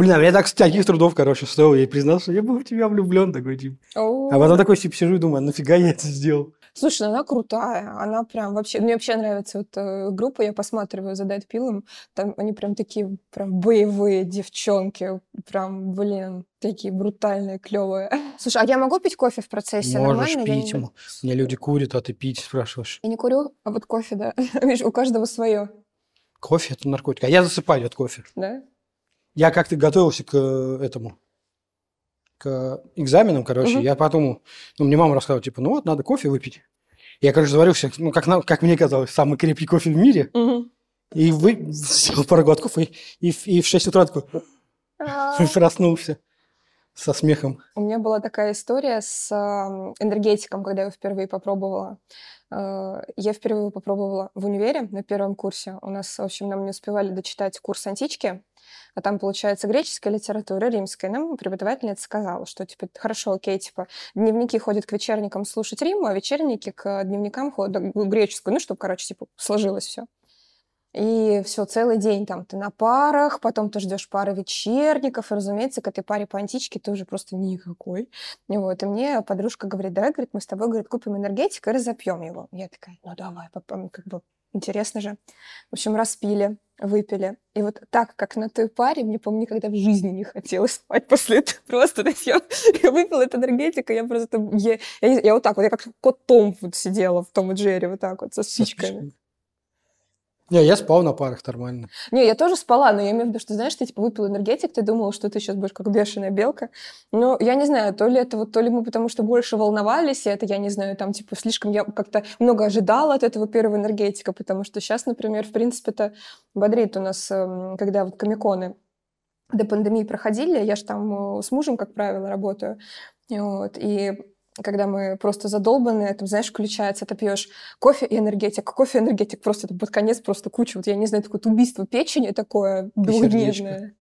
Блин, а мне так с таких трудов, короче, стоило. Я признался, что я был в тебя влюблен такой, типа. А потом такой, типа, сижу и думаю, «А нафига я это сделал? Слушай, она крутая, она прям вообще... Мне вообще нравится вот э, группа, я посматриваю за Dead Pill'ом, там они прям такие прям боевые девчонки, прям, блин, такие брутальные, клевые. Слушай, а я могу пить кофе в процессе? Можешь Нормально? пить я ему. Мне люди курят, а ты пить спрашиваешь. Я не курю, а вот кофе, да. Видишь, у каждого свое, Кофе – это наркотик. А я засыпаю от кофе. да? Я как-то готовился к э, этому, к экзаменам, короче. Мгм. Я потом, ну, мне мама рассказала, типа, ну вот, надо кофе выпить. Я, короче, заварил себе, ну, как, на- как мне казалось, самый крепкий кофе в мире. Мгм. И вы... сделал пару глотков, и, и, в- и в 6 утра такой А, проснулся со смехом. У меня была такая история с энергетиком, когда я его впервые попробовала. Э, Я впервые его попробовала в универе на первом курсе. У нас, в общем, нам не успевали дочитать курс антички, а там, получается, греческая литература, римская. Нам преподавательница сказала, что, типа, хорошо, окей, типа, дневники ходят к вечерникам слушать Риму, а вечерники к дневникам ходят к греческую. Ну, чтобы, короче, типа, сложилось все. И все, целый день там ты на парах, потом ты ждешь пары вечерников, и, разумеется, к этой паре по античке ты уже просто никакой. И Вот, и мне подружка говорит, давай, говорит, мы с тобой, говорит, купим энергетик и разопьем его. Я такая, ну давай, как бы интересно же. В общем, распили, выпили. И вот так, как на той паре, мне, по-моему, никогда в жизни не хотелось спать после этого. Просто то есть я, я выпила этот энергетик, и я просто... Я, я, я вот так вот, я как кот Том вот сидела в Том и Джерри, вот так вот, со спичками. Не, я спал на парах нормально. Не, я тоже спала, но я имею в виду, что, знаешь, ты типа выпил энергетик, ты думала, что ты сейчас будешь как бешеная белка. Но я не знаю, то ли это вот, то ли мы потому что больше волновались, и это, я не знаю, там, типа, слишком я как-то много ожидала от этого первого энергетика, потому что сейчас, например, в принципе-то бодрит у нас, эм, когда вот комиконы до пандемии проходили, я же там э, с мужем, как правило, работаю, вот, и когда мы просто задолбаны, там, знаешь, включается, ты пьешь кофе и энергетик, кофе и энергетик, просто это под конец просто куча, вот я не знаю, такое убийство печени такое двухдневное.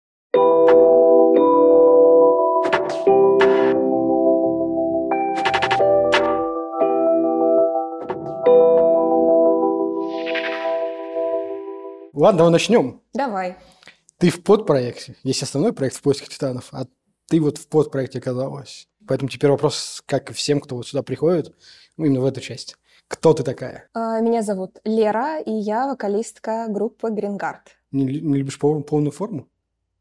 Ладно, давай начнем. Давай. Ты в подпроекте. Есть основной проект в поисках титанов, а ты вот в подпроекте оказалась. Поэтому теперь вопрос, как и всем, кто вот сюда приходит, ну, именно в эту часть. Кто ты такая? А, Меня зовут Лера, и я вокалистка группы Грингард. Не, не любишь пол- полную форму?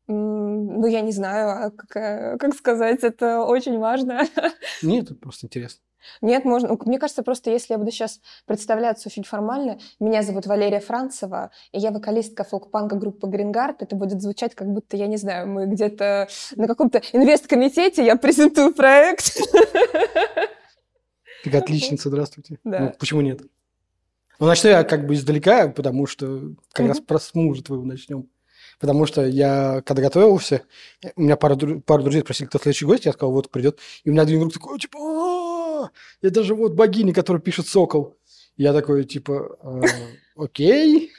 Ну, я не знаю, а как, как сказать, это очень важно. Нет, это просто интересно. Нет, можно. ну, Мне кажется, просто если я буду сейчас представляться очень формально, меня зовут Валерия Францева, и я вокалистка фолк-панка группы Грингард, это будет звучать, как будто, я не знаю, мы где-то на каком-то инвест-комитете, я презентую проект. Как отличница, здравствуйте. Да. Ну, почему нет? Ну, начну я как бы издалека, потому что как раз Мгм. про мужа твоего начнем. Потому что я, когда готовился, у меня пару, пару друзей спросили, кто следующий гость, я сказал, вот придет. И у меня один друг такой, типа, «А, это же вот богиня, которая пишет «Сокол». Я такой, типа, «А, окей.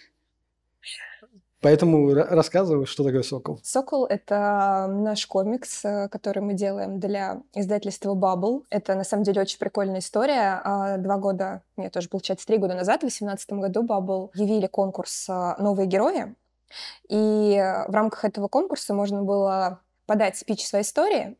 Поэтому ра- рассказывай, что такое «Сокол». «Сокол» — это наш комикс, э, который мы делаем для издательства Bubble. Это, на самом деле, очень прикольная история. А, Два года, нет, тоже, получается, три года назад, в 2018 году Bubble явили конкурс а, «Новые герои». И э, в рамках этого конкурса можно было подать спич своей истории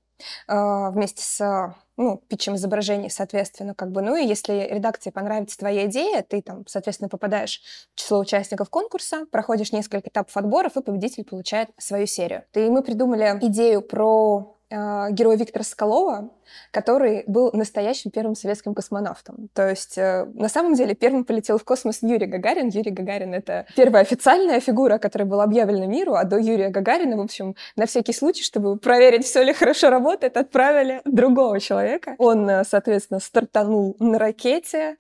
э, вместе с ну, питчем изображений, соответственно, как бы, ну и если редакции понравится твоя идея, ты там, соответственно, попадаешь в число участников конкурса, проходишь несколько этапов отборов, и победитель получает свою серию. И мы придумали идею про героя Виктора Соколова, который был настоящим первым советским космонавтом. То есть, э, на самом деле, первым полетел в космос Юрий Гагарин. Юрий Гагарин — это первая официальная фигура, которая была объявлена миру, а до Юрия Гагарина, в общем, на всякий случай, чтобы проверить, все ли хорошо работает, отправили другого человека. Он, э, соответственно, стартанул на ракете,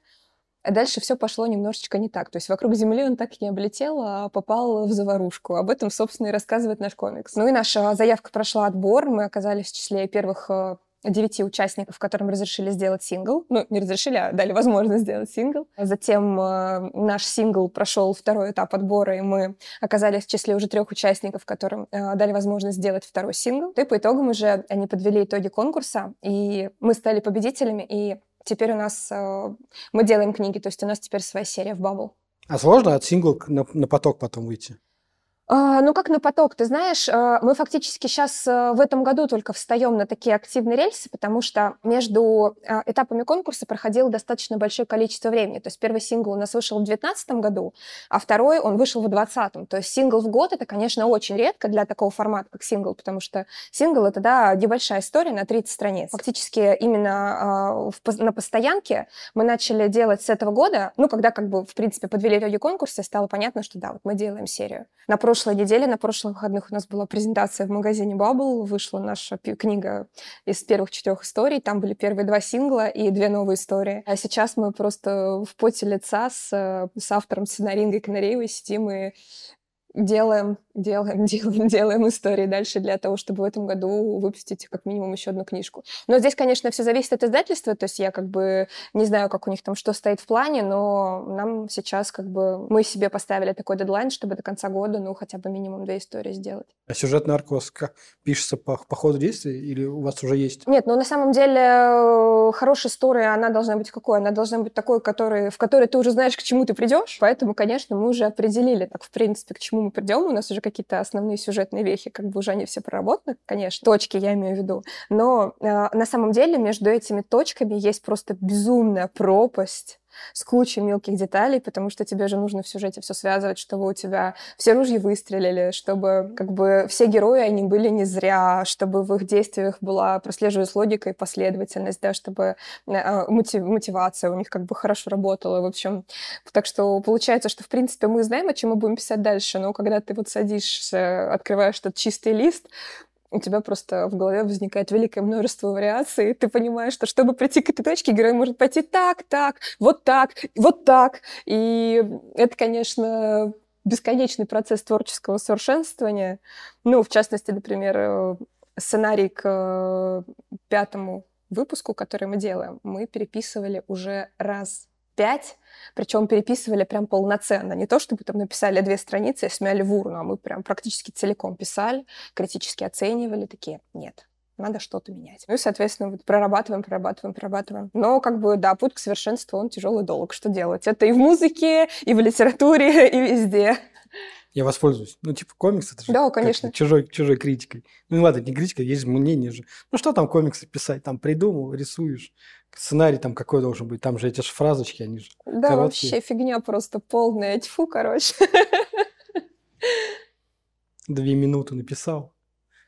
дальше все пошло немножечко не так. То есть вокруг Земли он так и не облетел, а попал в заварушку. Об этом, собственно, и рассказывает наш комикс. Ну и наша заявка прошла отбор. Мы оказались в числе первых э, девяти участников, которым разрешили сделать сингл. Ну, не разрешили, а дали возможность сделать сингл. Затем э, наш сингл прошел второй этап отбора, и мы оказались в числе уже трех участников, которым э, дали возможность сделать второй сингл. И по итогам уже они подвели итоги конкурса, и мы стали победителями, и теперь у нас... э, мы делаем книги, то есть у нас теперь своя серия в Bubble. А сложно от сингла на, на поток потом выйти? А, ну, как на поток, ты знаешь, а, мы фактически сейчас а, в этом году только встаем на такие активные рельсы, потому что между этапами конкурса проходило достаточно большое количество времени. То есть первый сингл у нас вышел в 2019 году, а второй он вышел в 2020. То есть сингл в год — это, конечно, очень редко для такого формата, как сингл, потому что сингл — это, да, небольшая история на 30 страниц. Фактически именно на постоянке мы начали делать с этого года, ну, когда как бы, в принципе, подвели итоги конкурса, стало понятно, что да, вот мы делаем серию. На прошлой неделе, на прошлых выходных у нас была презентация в магазине Bubble, вышла наша книга из первых четырех историй, там были первые два сингла и две новые истории. А сейчас мы просто в поте лица с, с автором сценария Ингой Канареевой сидим и делаем, делаем, делаем, делаем истории дальше для того, чтобы в этом году выпустить как минимум еще одну книжку. Но здесь, конечно, все зависит от издательства, то есть я как бы не знаю, как у них там что стоит в плане, но нам сейчас как бы мы себе поставили такой дедлайн, чтобы до конца года, ну, хотя бы минимум две истории сделать. А сюжет «Наркос» пишется по, по ходу действия или у вас уже есть? Нет, ну, на самом деле э, хорошая история, она должна быть какой? Она должна быть такой, который, в которой ты уже знаешь, к чему ты придешь, поэтому, конечно, мы уже определили так, в принципе, к чему мы придем, у нас уже какие-то основные сюжетные вехи, как бы уже они все проработаны, конечно, точки я имею в виду, но э, на самом деле между этими точками есть просто безумная пропасть, с кучей мелких деталей, потому что тебе же нужно в сюжете все связывать, чтобы у тебя все ружья выстрелили, чтобы как бы все герои, они были не зря, чтобы в их действиях была прослеживалась логика и последовательность, да, чтобы э, мотив, мотивация у них как бы хорошо работала. В общем, так что получается, что в принципе мы знаем, о чем мы будем писать дальше, но когда ты вот садишься, открываешь этот чистый лист, у тебя просто в голове возникает великое множество вариаций, ты понимаешь, что чтобы прийти к этой точке, герой может пойти так, так, вот так, вот так. И это, конечно, бесконечный процесс творческого совершенствования. Ну, в частности, например, э, сценарий к э, пятому выпуску, который мы делаем, мы переписывали уже раз пять, причем переписывали прям полноценно. Не то, чтобы там написали две страницы и смяли в урну, а мы прям практически целиком писали, критически оценивали, такие, нет, надо что-то менять. Ну и, соответственно, вот прорабатываем, прорабатываем, прорабатываем. Но, как бы, да, путь к совершенству, он тяжелый долг. Что делать? Это и в музыке, и в литературе, и везде. Я воспользуюсь. Ну, типа, комикс это же да, конечно. чужой, чужой критикой. Ну, ладно, не критика, есть мнение же. Ну, что там комиксы писать? Там придумал, рисуешь сценарий там какой должен быть? Там же эти же фразочки, они же Да, короткие. вообще фигня просто полная. Тьфу, короче. Две минуты написал.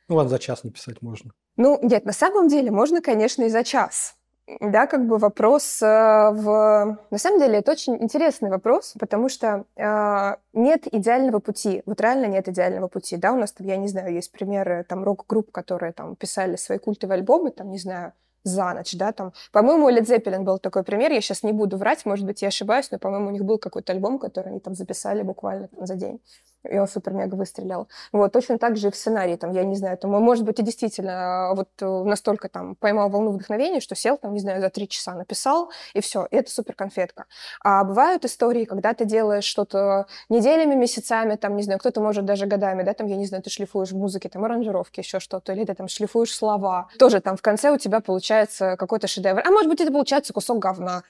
Ну ладно, за час написать можно. Ну, нет, на самом деле можно, конечно, и за час. Да, как бы вопрос э, в... На самом деле это очень интересный вопрос, потому что э, нет идеального пути. Вот реально нет идеального пути. Да, у нас там, я не знаю, есть примеры там рок-групп, которые там писали свои культовые альбомы, там, не знаю, за ночь, да, там, по-моему, Led Zeppelin был такой пример, я сейчас не буду врать, может быть, я ошибаюсь, но, по-моему, у них был какой-то альбом, который они там записали буквально там, за день и он супер-мега выстрелил. Вот, точно так же и в сценарии, там, я не знаю, там, может быть, и действительно вот э, настолько там поймал волну вдохновения, что сел там, не знаю, за три часа написал, и все, и это супер конфетка. А бывают истории, когда ты делаешь что-то неделями, месяцами, там, не знаю, кто-то может даже годами, да, там, я не знаю, ты шлифуешь в музыке, там, аранжировки, еще что-то, или ты там шлифуешь слова. Тоже там в конце у тебя получается какой-то шедевр. А может быть, это получается кусок говна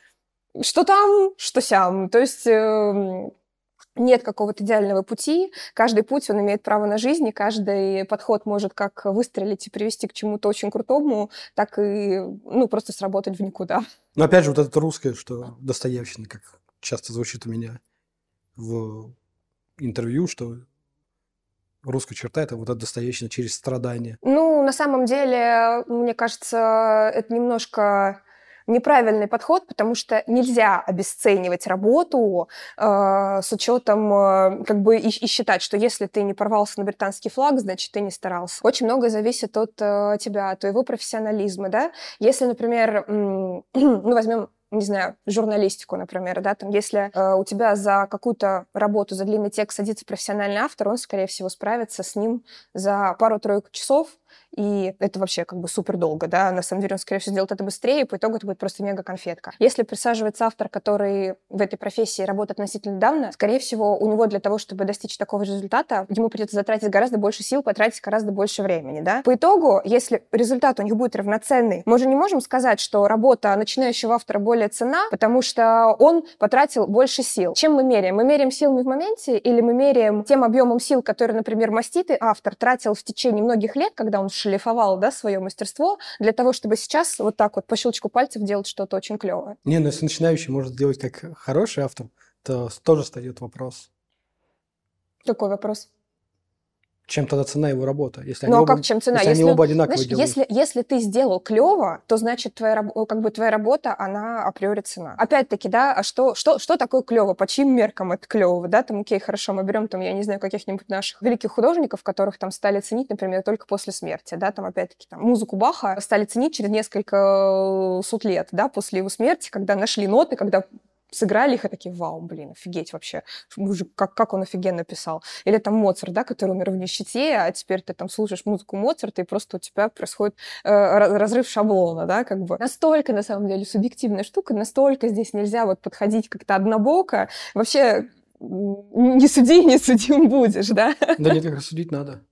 что там, что сям. То есть эм, нет какого-то идеального пути. Каждый путь, он имеет право на жизнь, и каждый подход может как выстрелить и привести к чему-то очень крутому, так и, ну, просто сработать в никуда. Но опять же, вот это русское, что Достоевщина, как часто звучит у меня в интервью, что русская черта – это вот это Достоевщина через страдания. Ну, на самом деле, мне кажется, это немножко неправильный подход, потому что нельзя обесценивать работу э, с учетом э, как бы и, и считать, что если ты не порвался на британский флаг, значит ты не старался. Очень многое зависит от э, тебя, от твоего профессионализма, да. Если, например, ну возьмем не знаю, журналистику, например, да, там, если э, у тебя за какую-то работу, за длинный текст садится профессиональный автор, он, скорее всего, справится с ним за пару-тройку часов, и это вообще как бы супер долго, да, на самом деле он, скорее всего, сделает это быстрее, и по итогу это будет просто мега-конфетка. Если присаживается автор, который в этой профессии работает относительно недавно, скорее всего, у него для того, чтобы достичь такого результата, ему придется затратить гораздо больше сил, потратить гораздо больше времени, да. По итогу, если результат у них будет равноценный, мы же не можем сказать, что работа начинающего автора более цена, потому что он потратил больше сил. Чем мы меряем? Мы меряем силами в моменте или мы меряем тем объемом сил, который, например, маститый автор тратил в течение многих лет, когда он шлифовал да, свое мастерство, для того, чтобы сейчас вот так вот по щелчку пальцев делать что-то очень клевое. Не, ну если начинающий может сделать как хороший автор, то тоже встает вопрос. Какой вопрос? Чем тогда цена его работы? Если ну, они а оба, как чем цена? Если, если они оба одинаково знаешь, делают. Если, если ты сделал клево, то значит твоя, как бы, твоя работа, она априори цена. Опять-таки, да, а что, что, что такое клево? По чьим меркам это клево? Да, там, окей, хорошо, мы берем, там, я не знаю, каких-нибудь наших великих художников, которых там стали ценить, например, только после смерти, да, там, опять-таки, там, музыку Баха стали ценить через несколько сот лет, да, после его смерти, когда нашли ноты, когда сыграли их и такие, вау, блин, офигеть вообще, мужик, как, как он офигенно писал. Или там Моцарт, да, который умер в нищете, а теперь ты там слушаешь музыку Моцарта, и просто у тебя происходит э, разрыв шаблона, да, как бы. Настолько, на самом деле, субъективная штука, настолько здесь нельзя вот подходить как-то однобоко. Вообще, не суди, не судим будешь, да? Да нет, как судить надо.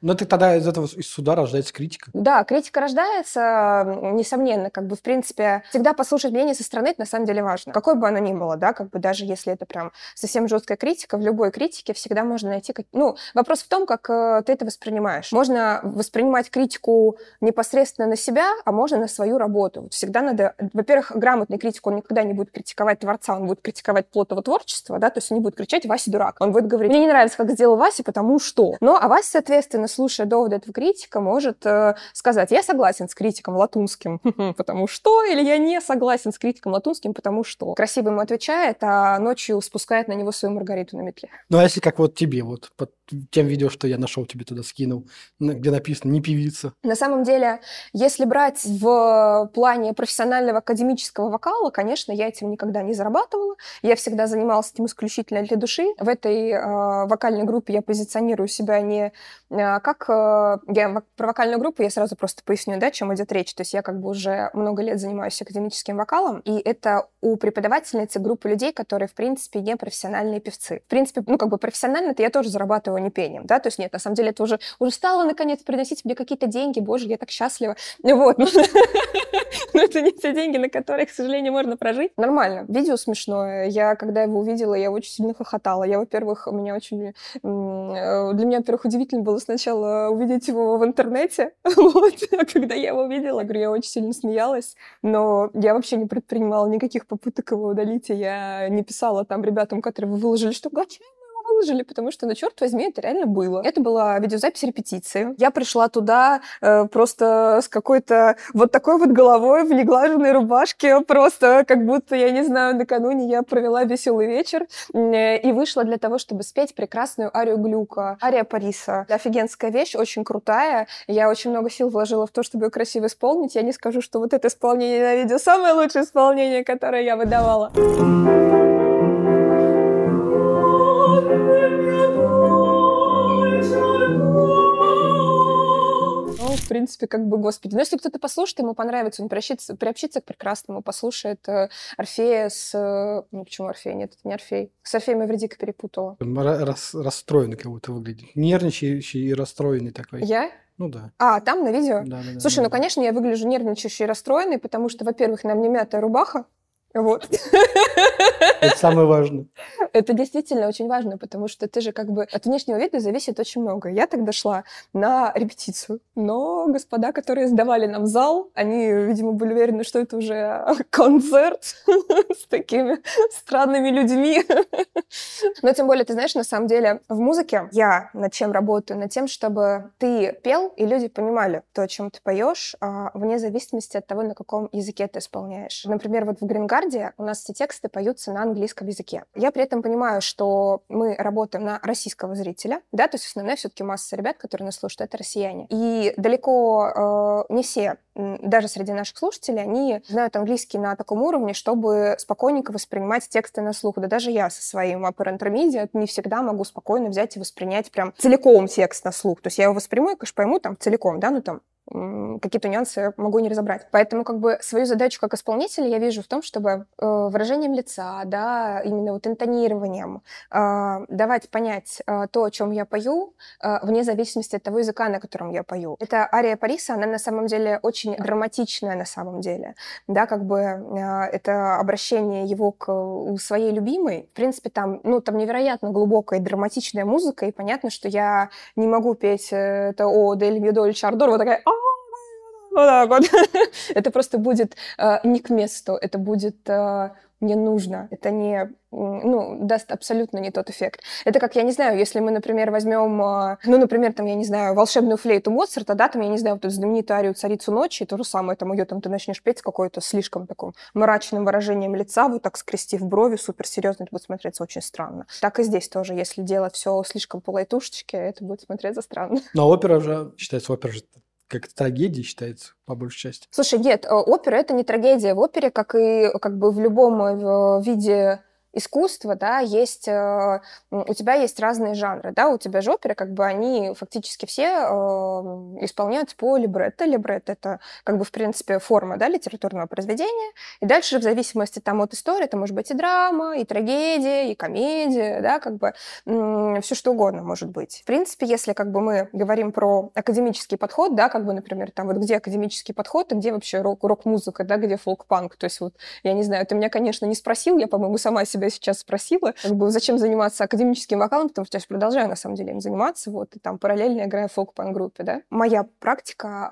Но ты тогда из этого из суда рождается критика. Да, критика рождается, несомненно, как бы, в принципе, всегда послушать мнение со стороны, это на самом деле важно. Какой бы оно ни было, да, как бы даже если это прям совсем жесткая критика, в любой критике всегда можно найти... Как... Ну, вопрос в том, как э, ты это воспринимаешь. Можно воспринимать критику непосредственно на себя, а можно на свою работу. Вот всегда надо... Во-первых, грамотный критик, он никогда не будет критиковать творца, он будет критиковать плод его творчества, да, то есть он не будет кричать «Вася дурак». Он будет говорить «Мне не нравится, как сделал Вася, потому что...» Ну, а Вася, соответственно, слушая доводы этого критика, может э, сказать, я согласен с критиком Латунским, потому что, или я не согласен с критиком Латунским, потому что. Красиво ему отвечает, а ночью спускает на него свою Маргариту на метле. Ну, а если как вот тебе, вот под тем видео, что я нашел, тебе туда скинул, где написано «не певица». На самом деле, если брать в плане профессионального академического вокала, конечно, я этим никогда не зарабатывала. Я всегда занималась этим исключительно для души. В этой э, вокальной группе я позиционирую себя не э, как... Э, я про вокальную группу я сразу просто поясню, да, о чем идет речь. То есть я как бы уже много лет занимаюсь академическим вокалом, и это у преподавательницы группы людей, которые, в принципе, не профессиональные певцы. В принципе, ну, как бы профессионально-то я тоже зарабатываю не пением, да, то есть нет, на самом деле это уже, уже стало, наконец, приносить мне какие-то деньги, боже, я так счастлива, вот, но это не те деньги, на которые, к сожалению, можно прожить. Нормально, видео смешное, я, когда его увидела, я очень сильно хохотала, я, во-первых, у меня очень, э, для меня, во-первых, удивительно было сначала увидеть его в интернете, вот, а когда я его увидела, говорю, я очень сильно смеялась, но я вообще не предпринимала никаких попыток его удалить, и я не писала там ребятам, которые выложили, что «Гачай, выложили, потому что, ну, черт возьми, это реально было. Это была видеозапись репетиции. Я пришла туда э, просто с какой-то вот такой вот головой в неглаженной рубашке, просто как будто, я не знаю, накануне я провела веселый вечер э, и вышла для того, чтобы спеть прекрасную арию Глюка, ария Париса. Офигенская вещь, очень крутая. Я очень много сил вложила в то, чтобы ее красиво исполнить. Я не скажу, что вот это исполнение на видео самое лучшее исполнение, которое я выдавала. В принципе, как бы, господи. Но если кто-то послушает, ему понравится, он приобщится, приобщится к прекрасному, послушает э, Орфея с... Э, ну, почему Орфея? Нет, это не Орфей. С Орфеем Эвредика перепутала. Рас, расстроенный как будто выглядит. Нервничающий и расстроенный такой. Я? Ну да. А, там на видео? Да, да, да, Слушай, да, ну, да. конечно, я выгляжу нервничающей и расстроенной, потому что, во-первых, на мне мятая рубаха, вот. Это самое важное. Это действительно очень важно, потому что ты же как бы от внешнего вида зависит очень много. Я тогда шла на репетицию, но господа, которые сдавали нам зал, они, видимо, были уверены, что это уже концерт с такими странными людьми. Но тем более, ты знаешь, на самом деле в музыке я над чем работаю? Над тем, чтобы ты пел, и люди понимали то, о чем ты поешь, а, вне зависимости от того, на каком языке ты исполняешь. Например, вот в Грингарде Ломбардия у нас все тексты поются на английском языке. Я при этом понимаю, что мы работаем на российского зрителя, да, то есть основная все-таки масса ребят, которые нас слушают, это россияне. И далеко э, не все даже среди наших слушателей, они знают английский на таком уровне, чтобы спокойненько воспринимать тексты на слух. Да даже я со своим upper intermediate не всегда могу спокойно взять и воспринять прям целиком текст на слух. То есть я его восприму и, конечно, пойму там целиком, да, ну там какие-то нюансы могу не разобрать. Поэтому как бы свою задачу как исполнителя я вижу в том, чтобы э, выражением лица, да, именно вот интонированием э, давать понять э, то, о чем я пою, э, вне зависимости от того языка, на котором я пою. Это ария Париса, она на самом деле очень драматичная на самом деле, да, как бы это обращение его к своей любимой. В принципе, там, ну, там невероятно глубокая и драматичная музыка, и понятно, что я не могу петь э, это «О, Дель Мьюдоль Чардор», вот такая «А, вот так вот. это просто будет э, не к месту, это будет э, не нужно, это не, ну, даст абсолютно не тот эффект. Это как, я не знаю, если мы, например, возьмем, э, ну, например, там, я не знаю, волшебную флейту Моцарта, да, там, я не знаю, вот эту знаменитую арию «Царицу ночи», то же самое, там, ее там ты начнешь петь с какой-то слишком таким мрачным выражением лица, вот так скрестив брови, суперсерьезно, это будет смотреться очень странно. Так и здесь тоже, если делать все слишком по лайтушечке, это будет смотреться странно. Но опера же, считается, опера же как трагедия считается, по большей части. Слушай, нет, э, опера — это не трагедия. В опере, как и как бы в любом э, виде искусства, да, есть, э, у тебя есть разные жанры, да, у тебя же оперы, как бы они фактически все э, исполняются по либретто. Либретто — это, как бы, в принципе, форма, да, литературного произведения. И дальше, в зависимости там от истории, это может быть и драма, и трагедия, и комедия, да, как бы, все что угодно может быть. В принципе, если, как бы, мы говорим про академический подход, да, как бы, например, там, вот где академический подход, и где вообще рок- рок-музыка, да, где фолк-панк, то есть вот, я не знаю, ты меня, конечно, не спросил, я, по-моему, сама себя себя сейчас спросила, как бы, зачем заниматься академическим вокалом, потому что я же продолжаю, на самом деле, им заниматься, вот, и там параллельно играю в фолк-пан-группе, да. Моя практика,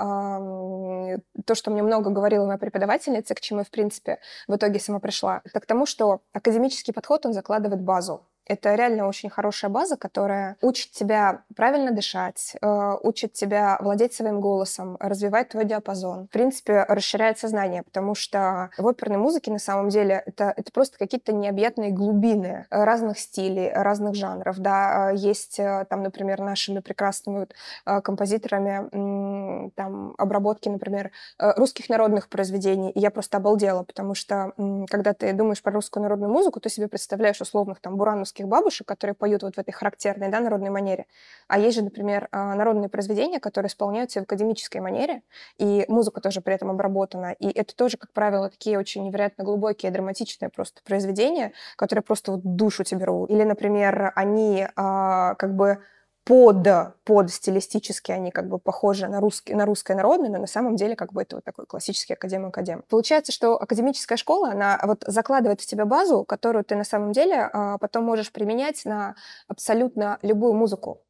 то, что мне много говорила моя преподавательница, к чему я, в принципе, в итоге сама пришла, это к тому, что академический подход, он закладывает базу. Это реально очень хорошая база, которая учит тебя правильно дышать, э, учит тебя владеть своим голосом, развивать твой диапазон. В принципе, расширяет сознание, потому что в оперной музыке на самом деле это, это просто какие-то необъятные глубины разных стилей, разных жанров. Да, есть э, там, например, нашими прекрасными вот, э, композиторами там обработки, например, русских народных произведений. И я просто обалдела, потому что когда ты думаешь про русскую народную музыку, ты себе представляешь условных там бурановских русских бабушек, которые поют вот в этой характерной да, народной манере. А есть же, например, а, народные произведения, которые исполняются в академической манере, и музыка тоже при этом обработана. И это тоже, как правило, такие очень невероятно глубокие, драматичные просто произведения, которые просто вот душу тебе рвут. Или, например, они а, как бы под, под стилистически они как бы похожи на, русский, на русское народное, но на самом деле как бы это вот такой классический академ-академ. Получается, что академическая школа, она вот закладывает в тебя базу, которую ты на самом деле а, потом можешь применять на абсолютно любую музыку.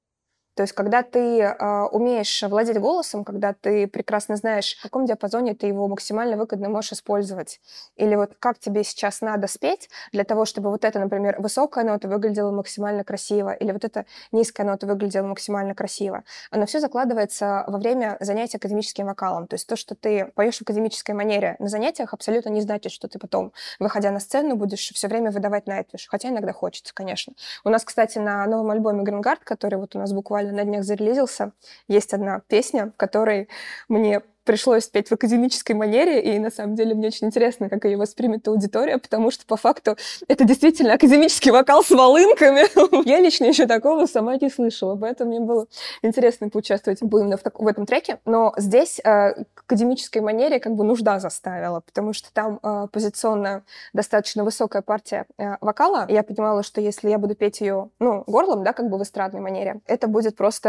То есть, когда ты э, умеешь владеть голосом, когда ты прекрасно знаешь, в каком диапазоне ты его максимально выгодно можешь использовать, или вот как тебе сейчас надо спеть для того, чтобы вот эта, например, высокая нота выглядела максимально красиво, или вот эта низкая нота выглядела максимально красиво, оно все закладывается во время занятий академическим вокалом. То есть то, что ты поешь в академической манере на занятиях, абсолютно не значит, что ты потом, выходя на сцену, будешь все время выдавать найтвиш, хотя иногда хочется, конечно. У нас, кстати, на новом альбоме Грингард, который вот у нас буквально буквально на днях зарелизился, есть одна песня, в которой мне пришлось петь в академической манере, и на самом деле мне очень интересно, как ее воспримет аудитория, потому что по факту это действительно академический вокал с волынками. Я лично еще такого сама не слышала, поэтому мне было интересно поучаствовать именно в, так, в этом треке. Но здесь э, к академической манере как бы нужда заставила, потому что там э, позиционно достаточно высокая партия э, вокала. Я понимала, что если я буду петь ее, ну, горлом, да, как бы в эстрадной манере, это будет просто,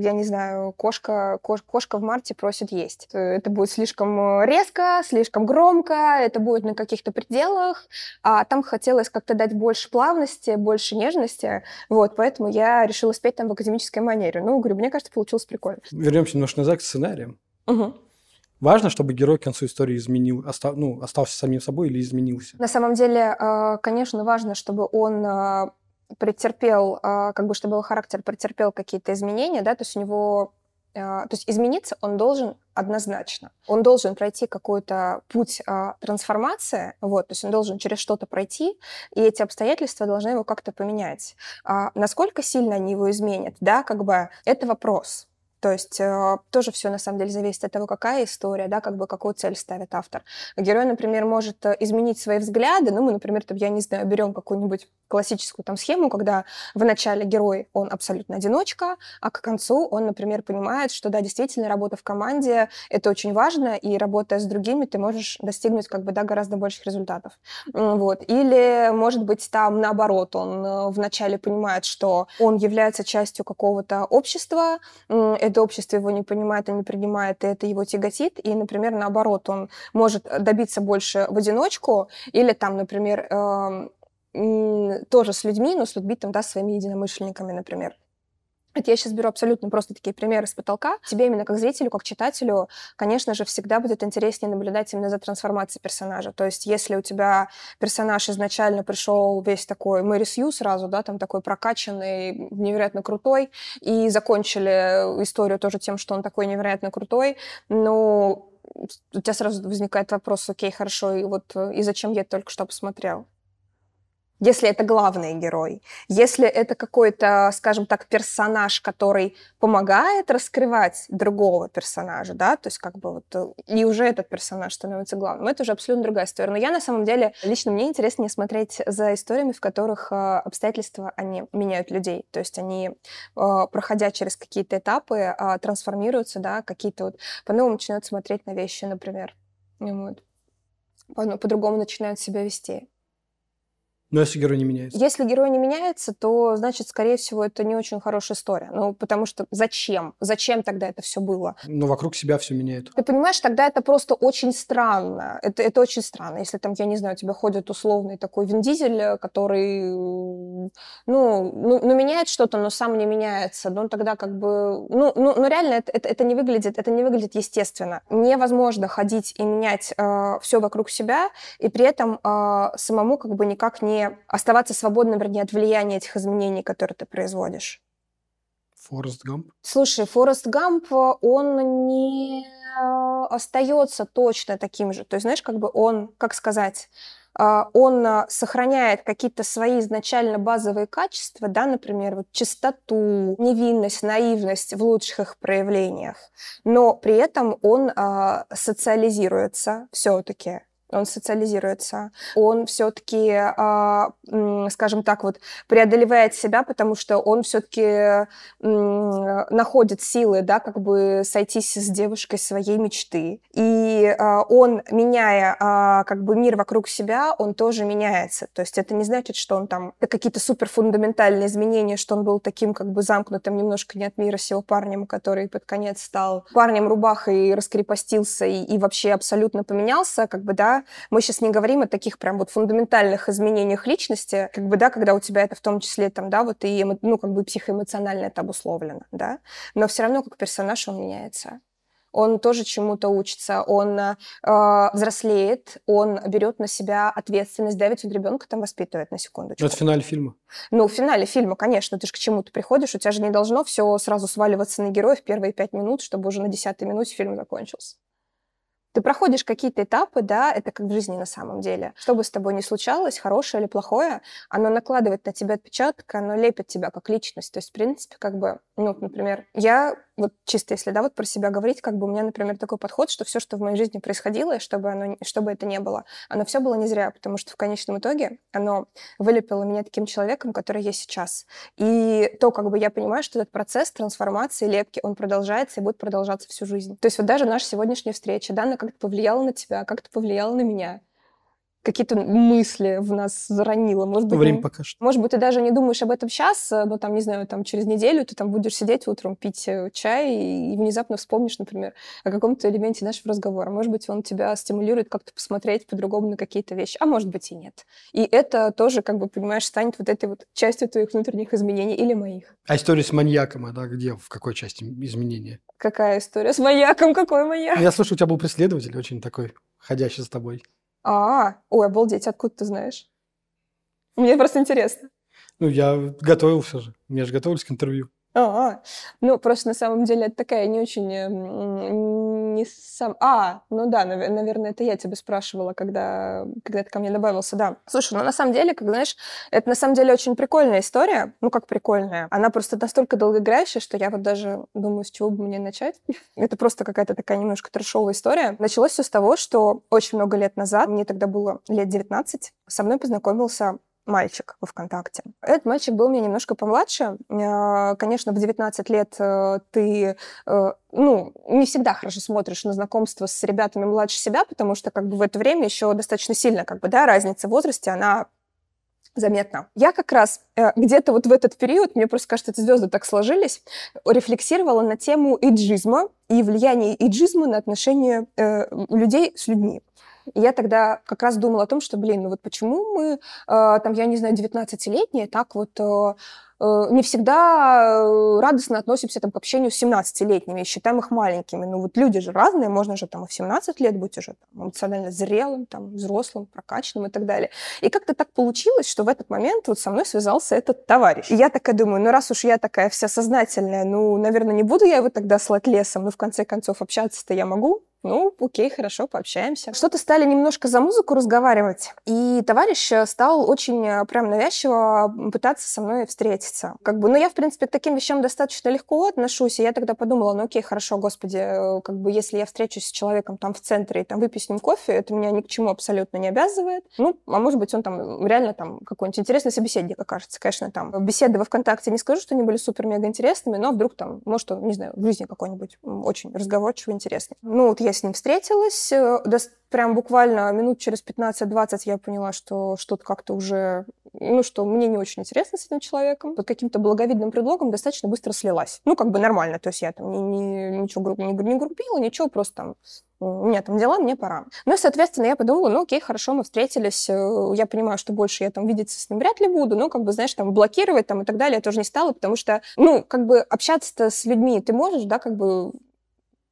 я не знаю, кошка, кош, кошка в марте просит просит есть. Это будет слишком э, резко, слишком громко, это будет на каких-то пределах, а там хотелось как-то дать больше плавности, больше нежности, вот, поэтому я решила спеть там в академической манере. Ну, говорю, мне кажется, получилось прикольно. Вернемся немножко назад к сценариям. Угу. Важно, чтобы герой к концу истории изменил, оста, ну, остался самим собой или изменился? На самом деле, э, конечно, важно, чтобы он э, претерпел, как бы, чтобы его характер претерпел какие-то изменения, да, то есть у него то есть измениться он должен однозначно. Он должен пройти какой-то путь а, трансформации, вот, то есть он должен через что-то пройти, и эти обстоятельства должны его как-то поменять. А насколько сильно они его изменят, да, как бы это вопрос. То есть э, тоже все на самом деле зависит от того, какая история, да, как бы какую цель ставит автор. Герой, например, может э, изменить свои взгляды. Ну, мы, например, там, я не знаю, берем какую-нибудь классическую там схему, когда в начале герой, он абсолютно одиночка, а к концу он, например, понимает, что да, действительно, работа в команде — это очень важно, и работая с другими, ты можешь достигнуть как бы, да, гораздо больших результатов. Вот. Или, может быть, там наоборот, он э, вначале понимает, что он является частью какого-то общества, это общество его не понимает и не принимает, и это его тяготит, и, например, наоборот, он может добиться больше в одиночку, или там, например, эм, тоже с людьми, но с людьми там, да, своими единомышленниками, например. Это я сейчас беру абсолютно просто такие примеры с потолка. Тебе именно как зрителю, как читателю, конечно же, всегда будет интереснее наблюдать именно за трансформацией персонажа. То есть если у тебя персонаж изначально пришел весь такой Мэри Сью сразу, да, там такой прокачанный, невероятно крутой, и закончили историю тоже тем, что он такой невероятно крутой, ну, у тебя сразу возникает вопрос, окей, хорошо, и вот и зачем я только что посмотрел? Если это главный герой, если это какой-то, скажем так, персонаж, который помогает раскрывать другого персонажа, да, то есть как бы вот э, и уже этот персонаж становится главным, это уже абсолютно другая история. Но я на самом деле, лично мне интереснее смотреть за историями, в которых э, обстоятельства, они меняют людей, то есть они, э, проходя через какие-то этапы, трансформируются, да, какие-то вот по-новому начинают смотреть на вещи, например, вот. по-другому начинают себя вести. Но если герой не меняется? Если герой не меняется, то, значит, скорее всего, это не очень хорошая история. Ну, потому что зачем? Зачем тогда это все было? Но вокруг себя все меняет. Ты понимаешь, тогда это просто очень странно. Это, это очень странно. Если там, я не знаю, у тебя ходит условный такой Вин Дизель, который, ну, ну, ну меняет что-то, но сам не меняется, ну, тогда как бы... Ну, ну, ну реально, это, это, это, не выглядит, это не выглядит естественно. Невозможно ходить и менять э, все вокруг себя, и при этом э, самому как бы никак не оставаться свободным, вернее, от влияния этих изменений, которые ты производишь. Форест Гамп? Слушай, Форест Гамп, он не остается точно таким же. То есть, знаешь, как бы он, как сказать, а, он сохраняет какие-то свои изначально базовые качества, да, например, вот чистоту, невинность, наивность в лучших их проявлениях, но при этом он социализируется все-таки он социализируется, он все-таки, а, скажем так, вот преодолевает себя, потому что он все-таки находит силы, да, как бы сойтись с девушкой своей мечты. И а, он, меняя а, как бы мир вокруг себя, он тоже меняется. То есть это не значит, что он там какие-то супер фундаментальные изменения, что он был таким как бы замкнутым немножко не от мира сего парнем, который под конец стал парнем рубахой, раскрепостился и, и вообще абсолютно поменялся, как бы, да, мы сейчас не говорим о таких прям вот фундаментальных изменениях личности, как бы, да, когда у тебя это в том числе там, да, вот и, ну, как бы психоэмоционально это обусловлено, да, но все равно как персонаж он меняется он тоже чему-то учится, он э, взрослеет, он берет на себя ответственность, да, ведь он ребенка там воспитывает на секундочку. Это в финале фильма. Ну, в финале фильма, конечно, ты же к чему-то приходишь, у тебя же не должно все сразу сваливаться на героя в первые пять минут, чтобы уже на десятой минуте фильм закончился. Ты проходишь какие-то этапы, да, это как в жизни на самом деле. Что бы с тобой ни случалось, хорошее или плохое, оно накладывает на тебя отпечаток, оно лепит тебя как личность. То есть, в принципе, как бы, ну, например, я вот чисто если, да, вот про себя говорить, как бы у меня, например, такой подход, что все, что в моей жизни происходило, чтобы, оно, чтобы это не было, оно все было не зря, потому что в конечном итоге оно вылепило меня таким человеком, который я сейчас. И то, как бы я понимаю, что этот процесс трансформации, лепки, он продолжается и будет продолжаться всю жизнь. То есть вот даже наша сегодняшняя встреча, да, она как-то повлияла на тебя, как-то повлияла на меня какие-то мысли в нас заронило. Может быть, Время покажет. Может быть, ты даже не думаешь об этом сейчас, э, но там, не знаю, там через неделю ты там будешь сидеть утром, пить э, чай и внезапно вспомнишь, например, о каком-то элементе нашего разговора. Может быть, он тебя стимулирует как-то посмотреть по-другому на какие-то вещи, а может быть и нет. И это тоже, как бы, понимаешь, станет вот этой вот частью твоих внутренних изменений или моих. А история с маньяком, да, где, в какой части изменения? Какая история с маньяком? Какой маньяк? Я слышу, у тебя был преследователь очень такой, ходящий с тобой. А, ой, обалдеть, откуда ты знаешь? Мне просто интересно. Ну, я готовился же. Мне же готовились к интервью. А, ну, просто на самом деле это такая не очень... Эм, не сам... А, ну да, наверное, это я тебя спрашивала, когда, когда ты ко мне добавился, да. Слушай, ну на самом деле, как знаешь, это на самом деле очень прикольная история. Ну, как прикольная. Она просто настолько долгоиграющая, что я вот даже думаю, с чего бы мне начать. это просто какая-то такая немножко трешовая история. Началось все с того, что очень много лет назад, мне тогда было лет 19, со мной познакомился мальчик во ВКонтакте. Этот мальчик был мне немножко помладше. Э, конечно, в 19 лет э, ты э, ну, не всегда хорошо смотришь на знакомство с ребятами младше себя, потому что как бы в это время еще достаточно сильно как бы, да, разница в возрасте, она заметна. Я как раз где-то вот в этот период, мне просто кажется, эти звезды так сложились, рефлексировала на тему иджизма и влияние иджизма на отношения людей с людьми. И я тогда как раз думала о том, что, блин, ну вот почему мы, э, там, я не знаю, 19-летние так вот э, э, не всегда радостно относимся там, к общению с 17-летними и считаем их маленькими. Ну вот люди же разные, можно же там и в 17 лет быть уже там, эмоционально зрелым, там, взрослым, прокачанным и так далее. И как-то так получилось, что в этот момент вот со мной связался этот товарищ. И я такая думаю, ну раз уж я такая вся сознательная, ну, наверное, не буду я его тогда слать лесом, но в конце концов общаться-то я могу, ну, окей, хорошо, пообщаемся. Что-то стали немножко за музыку разговаривать, и товарищ э, стал очень э, прям навязчиво пытаться со мной встретиться. Как бы, ну, я, в принципе, к таким вещам достаточно легко отношусь, и я тогда подумала, ну, окей, хорошо, господи, э, как бы, если я встречусь с человеком там в центре и там выпью с ним кофе, это меня ни к чему абсолютно не обязывает. Ну, а может быть, он там реально там какой-нибудь интересный собеседник окажется, конечно, там. Беседы во ВКонтакте не скажу, что они были супер-мега интересными, но вдруг там, может, он, не знаю, в жизни какой-нибудь очень разговорчивый, интересный. Ну, вот я с ним встретилась, э, прям буквально минут через 15-20 я поняла, что что-то как-то уже, ну, что мне не очень интересно с этим человеком. Под каким-то благовидным предлогом достаточно быстро слилась. Ну, как бы нормально, то есть я там ни, ни, ничего грубо не, не грубила, ничего, просто там у меня там дела, мне пора. Ну и, соответственно, я подумала, ну окей, хорошо, мы встретились, э, я понимаю, что больше я там видеться с ним вряд ли буду, но как бы, знаешь, там блокировать там и так далее я тоже не стала, потому что, ну, как бы общаться-то с людьми ты можешь, да, как бы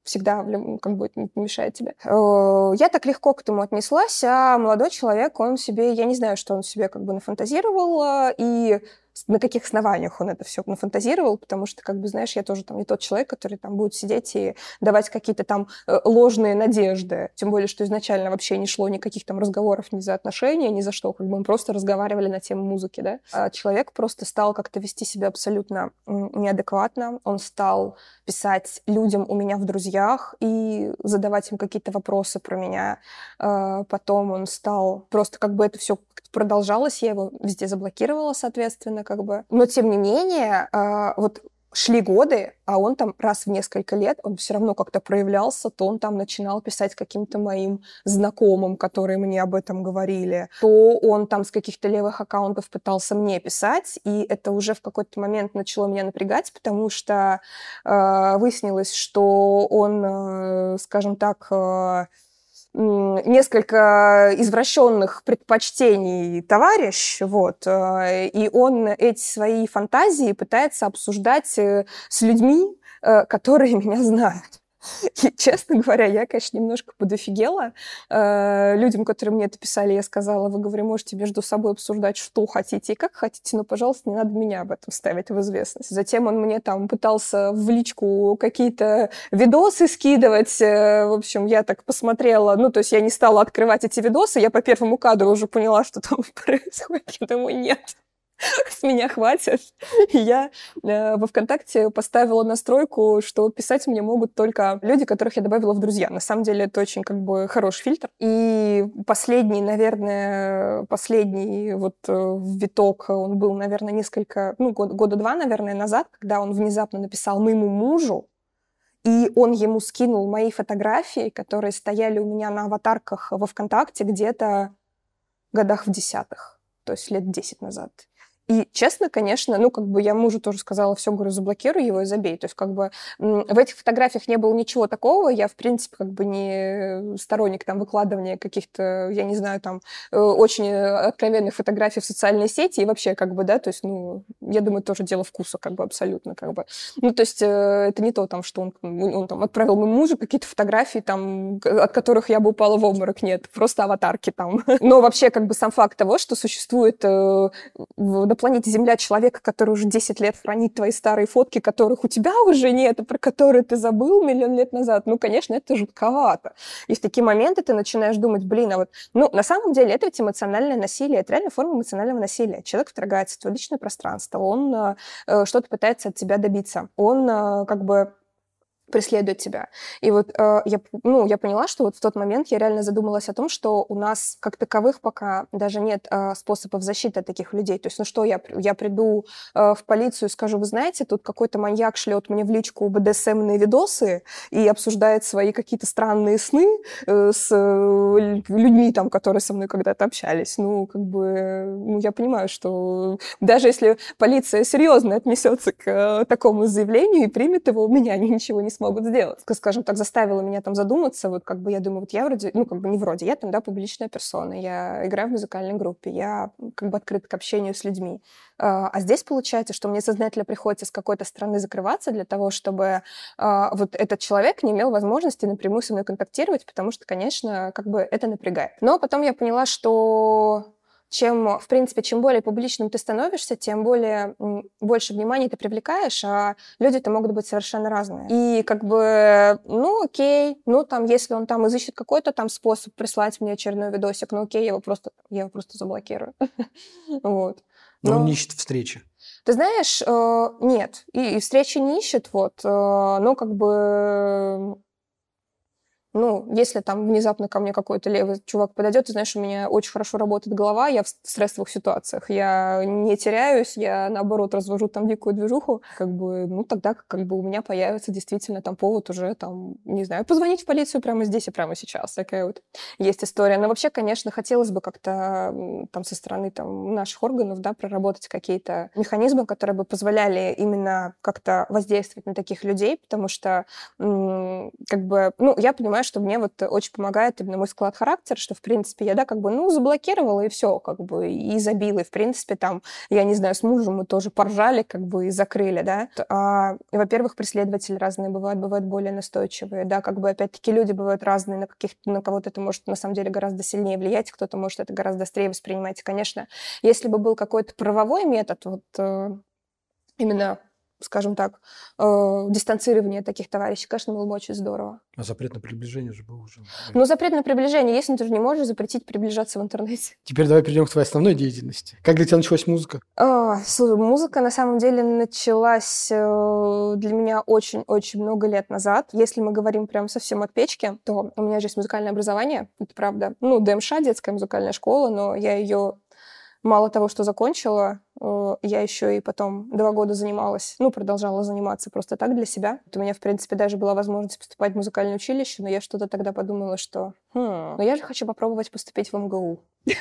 всегда как бы мешает тебе. Э, я так легко к этому отнеслась, а молодой человек, он себе, я не знаю, что он себе как бы нафантазировал, и на каких основаниях он это все нафантазировал, потому что, как бы, знаешь, я тоже там не тот человек, который там будет сидеть и давать какие-то там э, ложные надежды. Тем более, что изначально вообще не шло никаких там разговоров ни за отношения, ни за что. Как бы мы просто разговаривали на тему музыки, да. А человек просто стал как-то вести себя абсолютно неадекватно. Он стал писать людям у меня в друзьях и задавать им какие-то вопросы про меня. А потом он стал просто как бы это все продолжалось, я его везде заблокировала, соответственно, как бы. Но, тем не менее, а, вот шли годы, а он там раз в несколько лет, он все равно как-то проявлялся, то он там начинал писать каким-то моим знакомым, которые мне об этом говорили, то он там с каких-то левых аккаунтов пытался мне писать, и это уже в какой-то момент начало меня напрягать, потому что э, выяснилось, что он, э, скажем так, э, несколько извращенных предпочтений товарищ, вот, э, и он эти свои фантазии пытается обсуждать э, с людьми, э, которые меня знают. И, честно говоря, я, конечно, немножко подофигела. Э, людям, которые мне это писали, я сказала, вы, говорю, можете между собой обсуждать, что хотите и как хотите, но, пожалуйста, не надо меня об этом ставить в известность. Затем он мне там пытался в личку какие-то видосы скидывать. Э, в общем, я так посмотрела, ну, то есть я не стала открывать эти видосы, я по первому кадру уже поняла, что там происходит. Я думаю, нет, с меня хватит. И я э, во ВКонтакте поставила настройку, что писать мне могут только люди, которых я добавила в друзья. На самом деле это очень как бы хороший фильтр. И последний, наверное, последний вот э, виток, он был, наверное, несколько, ну, год, года два, наверное, назад, когда он внезапно написал моему мужу, и он ему скинул мои фотографии, которые стояли у меня на аватарках во ВКонтакте где-то годах в десятых, то есть лет десять назад. И честно, конечно, ну, как бы я мужу тоже сказала, все, говорю, заблокируй его и забей. То есть, как бы в этих фотографиях не было ничего такого. Я, в принципе, как бы не сторонник там выкладывания каких-то, я не знаю, там, э, очень откровенных фотографий в социальные сети и вообще, как бы, да, то есть, ну, я думаю, тоже дело вкуса, как бы, абсолютно, как бы. Ну, то есть, э, это не то, там, что он, он там отправил моему мужу какие-то фотографии, там, от которых я бы упала в обморок, нет, просто аватарки там. Но вообще, как бы, сам факт того, что существует, э, на планете Земля человека, который уже 10 лет хранит твои старые фотки, которых у тебя уже нет, и про которые ты забыл миллион лет назад, ну, конечно, это жутковато. И в такие моменты ты начинаешь думать, блин, а вот, ну, на самом деле, это ведь эмоциональное насилие, это реально форма эмоционального насилия. Человек вторгается в твое личное пространство, он э, э что-то пытается от тебя добиться, он э, как бы преследует тебя. И вот э, я, ну, я поняла, что вот в тот момент я реально задумалась о том, что у нас как таковых пока даже нет э, способов защиты от таких людей. То есть, ну что, я, я приду э, в полицию и скажу, вы знаете, тут какой-то маньяк шлет мне в личку БДСМные видосы и обсуждает свои какие-то странные сны э, с э, людьми, там, которые со мной когда-то общались. Ну, как бы, ну, я понимаю, что даже если полиция серьезно отнесется к э, такому заявлению и примет его, у меня ничего не смогут сделать. Скажем так, заставила меня там задуматься, вот как бы я думаю, вот я вроде, ну как бы не вроде, я там, да, публичная персона, я играю в музыкальной группе, я как бы открыта к общению с людьми. А, а здесь получается, что мне сознательно приходится с какой-то стороны закрываться для того, чтобы а, вот этот человек не имел возможности напрямую со мной контактировать, потому что, конечно, как бы это напрягает. Но потом я поняла, что чем, в принципе, чем более публичным ты становишься, тем более больше внимания ты привлекаешь, а люди-то могут быть совершенно разные. И как бы, ну окей, ну там, если он там изыщет какой-то там способ прислать мне очередной видосик, ну окей, я его просто, я его просто заблокирую. Вот. Но он не ищет встречи. Ты знаешь, э, нет, и, встречи не ищет, вот, э, но как бы ну, если там внезапно ко мне какой-то левый чувак подойдет, ты знаешь, у меня очень хорошо работает голова, я в стрессовых ситуациях, я не теряюсь, я, наоборот, развожу там дикую движуху, как бы, ну, тогда как бы у меня появится действительно там повод уже, там, не знаю, позвонить в полицию прямо здесь и прямо сейчас, такая вот есть история. Но вообще, конечно, хотелось бы как-то там со стороны там наших органов, да, проработать какие-то механизмы, которые бы позволяли именно как-то воздействовать на таких людей, потому что, как бы, ну, я понимаю, что мне вот очень помогает именно мой склад характера, что, в принципе, я, да, как бы, ну, заблокировала, и все, как бы, и забила, и, в принципе, там, я не знаю, с мужем мы тоже поржали, как бы, и закрыли, да. А, во-первых, преследователи разные бывают, бывают более настойчивые, да, как бы, опять-таки, люди бывают разные, на каких на кого-то это может, на самом деле, гораздо сильнее влиять, кто-то может это гораздо острее воспринимать. И, конечно, если бы был какой-то правовой метод, вот, э, именно скажем так, э, дистанцирование таких товарищей, конечно, было бы очень здорово. А запрет на приближение же был уже. Ну, запрет на приближение, если ты же не можешь запретить приближаться в интернете. Теперь давай перейдем к твоей основной деятельности. Как для тебя началась музыка? А, слушай, музыка на самом деле началась э, для меня очень-очень много лет назад. Если мы говорим прям совсем от печки, то у меня же есть музыкальное образование, это правда. Ну, ДМШ, детская музыкальная школа, но я ее мало того, что закончила, э, я еще и потом два года занималась, ну, продолжала заниматься просто так для себя. У меня, в принципе, даже была возможность поступать в музыкальное училище, но я что-то тогда подумала, что, хм, ну я же хочу попробовать поступить в МГУ.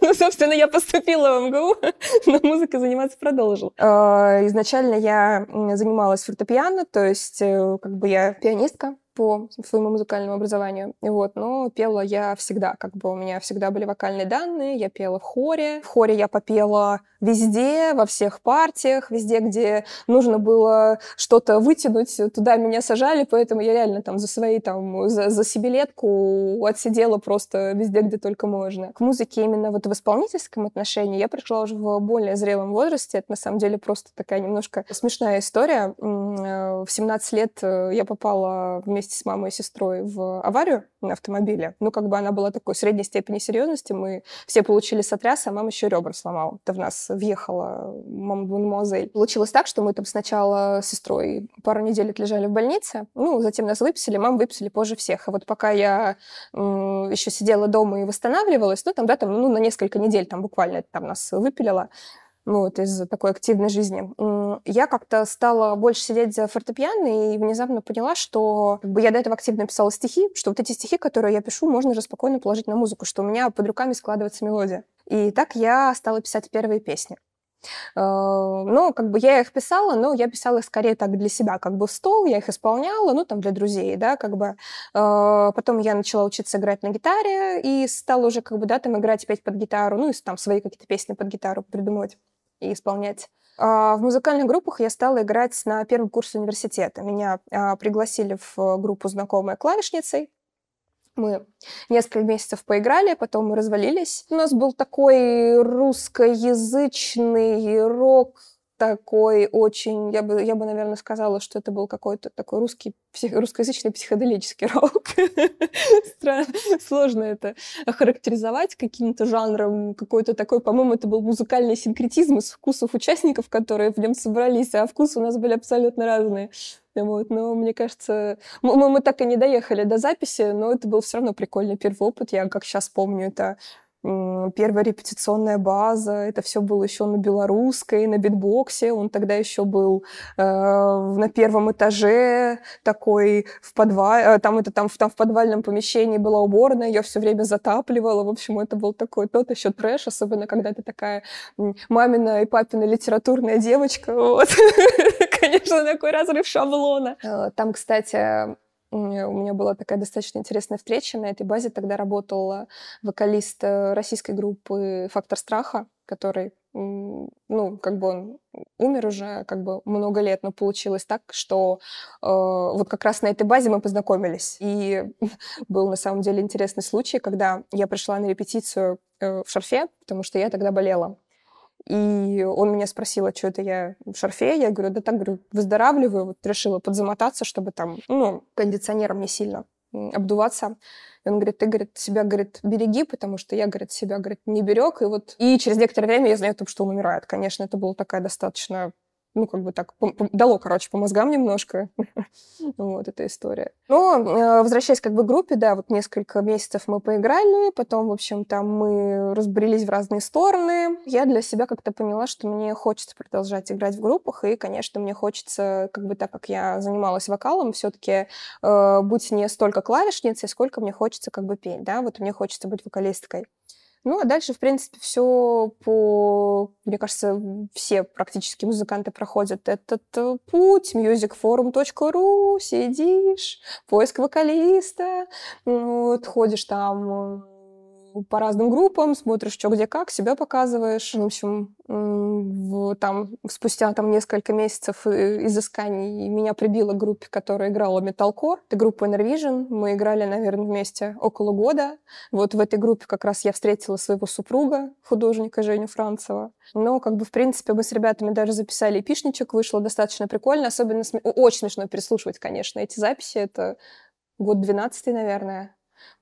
Ну, собственно, я поступила в МГУ, но музыкой заниматься продолжила. Э, изначально я занималась фортепиано, то есть э, как бы я пианистка, по своему музыкальному образованию. Вот, но пела я всегда, как бы у меня всегда были вокальные данные, я пела в хоре. В хоре я попела везде, во всех партиях, везде, где нужно было что-то вытянуть, туда меня сажали, поэтому я реально там за свои там, за, за себелетку отсидела просто везде, где только можно. К музыке именно вот в исполнительском отношении я пришла уже в более зрелом возрасте. Это на самом деле просто такая немножко смешная история. Э, в 17 лет э, я попала вместе вместе с мамой и сестрой в аварию на автомобиле. Ну, как бы она была такой средней степени серьезности. Мы все получили сотряс, а мама еще ребра сломала. Это в нас въехала мама мадемуазель. Получилось так, что мы там сначала с сестрой пару недель отлежали в больнице, ну, затем нас выписали, маму выписали позже всех. А вот пока я э, еще сидела дома и восстанавливалась, ну, там, да, там, ну, на несколько недель там буквально там нас выпилило, ну, вот из такой активной жизни, я как-то стала больше сидеть за фортепиано и внезапно поняла, что как бы, я до этого активно писала стихи, что вот эти стихи, которые я пишу, можно же спокойно положить на музыку, что у меня под руками складывается мелодия. И так я стала писать первые песни. Э, ну, как бы я их писала, но я писала их скорее так для себя, как бы в стол, я их исполняла, ну, там, для друзей, да, как бы. Э, потом я начала учиться играть на гитаре и стала уже, как бы, да, там, играть, петь под гитару, ну, и там свои какие-то песни под гитару придумывать и исполнять. А в музыкальных группах я стала играть на первом курсе университета. Меня а, пригласили в группу знакомая клавишницей, Мы несколько месяцев поиграли, потом мы развалились. У нас был такой русскоязычный рок, такой очень, я бы, я бы, наверное, сказала, что это был какой-то такой русский, псих, русскоязычный психоделический рок. Сложно это охарактеризовать каким-то жанром, какой-то такой, по-моему, это был музыкальный синкретизм из вкусов участников, которые в нем собрались, а вкусы у нас были абсолютно разные. Вот, но мне кажется, мы, мы так и не доехали до записи, но это был все равно прикольный первый опыт. Я, как сейчас помню, это первая репетиционная база, это все было еще на белорусской, на битбоксе, он тогда еще был э, на первом этаже, такой в подвале, э, там это там, там в подвальном помещении была уборная, я все время затапливала, в общем, это был такой тот еще трэш, особенно когда ты такая мамина и папина литературная девочка, вот. Конечно, такой разрыв шаблона. Э, там, кстати, у меня была такая достаточно интересная встреча. На этой базе тогда работал вокалист э, российской группы «Фактор страха», который, ну, как бы он умер уже как бы много лет, но получилось так, что э, вот как раз на этой базе мы познакомились. И был на самом деле интересный случай, когда я пришла на репетицию э, в шарфе, потому что я тогда болела. И он меня спросил, а что это я в шарфе? Я говорю, да так, говорю, выздоравливаю. Вот решила подзамотаться, чтобы там, ну, кондиционером не сильно обдуваться. И он говорит, ты, говорит, себя, говорит, береги, потому что я, говорит, себя, говорит, не берег. И вот и через некоторое время я знаю, что он умирает. Конечно, это была такая достаточно ну, как бы так, дало, короче, по мозгам немножко. вот эта история. Но, э, возвращаясь как бы к группе, да, вот несколько месяцев мы поиграли, потом, в общем, там мы разбрелись в разные стороны. Я для себя как-то поняла, что мне хочется продолжать играть в группах, и, конечно, мне хочется, как бы так как я занималась вокалом, все-таки э, быть не столько клавишницей, сколько мне хочется как бы петь, да, вот мне хочется быть вокалисткой. Ну, а дальше, в принципе, все по... Мне кажется, все практически музыканты проходят этот э, путь. musicforum.ru, сидишь, поиск вокалиста, вот, ходишь там по разным группам, смотришь, что где как, себя показываешь. В общем, в, там, спустя там несколько месяцев э, изысканий меня прибило к группе, которая играла металкор. Это группа Enervision. Мы играли, наверное, вместе около года. Вот в этой группе как раз я встретила своего супруга, художника Женю Францева. Но, как бы, в принципе, мы с ребятами даже записали эпишничек, вышло достаточно прикольно. Особенно см... очень смешно переслушивать, конечно, эти записи. Это год 12 наверное.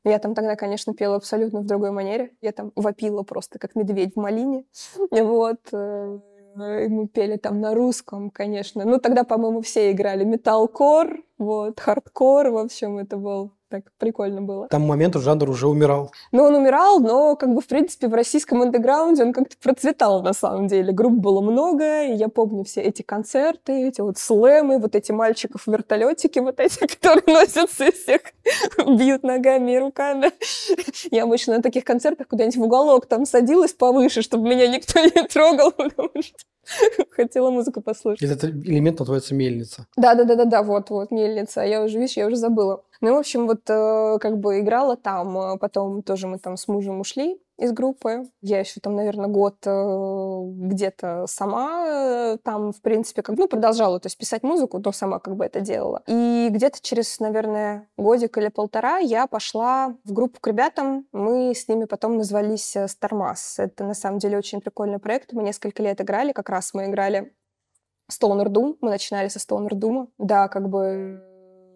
Я там тогда, конечно, пела абсолютно в другой манере. Я там вопила просто, как медведь в малине. Вот. Э, и мы пели там на русском, конечно. Ну, тогда, по-моему, все играли металкор, вот, хардкор, в общем, это был так прикольно было. Там момент жанр уже умирал. Ну, он умирал, но, как бы, в принципе, в российском андеграунде он как-то процветал, на самом деле. Групп было много, и я помню все эти концерты, эти вот слэмы, вот эти мальчиков в вертолетики, вот эти, которые носятся и всех бьют ногами и руками. Я обычно на таких концертах куда-нибудь в уголок там садилась повыше, чтобы меня никто не трогал, потому что хотела музыку послушать. Этот элемент называется мельница. Да-да-да-да, вот-вот, мельница. Я уже, видишь, я уже забыла. Ну, в общем, вот э, как бы играла там, э, потом тоже мы там с мужем ушли из группы. Я еще там, наверное, год э, где-то сама там, в принципе, как ну, продолжала, то есть писать музыку, то сама как бы это делала. И где-то через, наверное, годик или полтора я пошла в группу к ребятам. Мы с ними потом назвались Стармас. Это, на самом деле, очень прикольный проект. Мы несколько лет играли, как раз мы играли Stoner Doom. Мы начинали со Stoner Doom. Да, как бы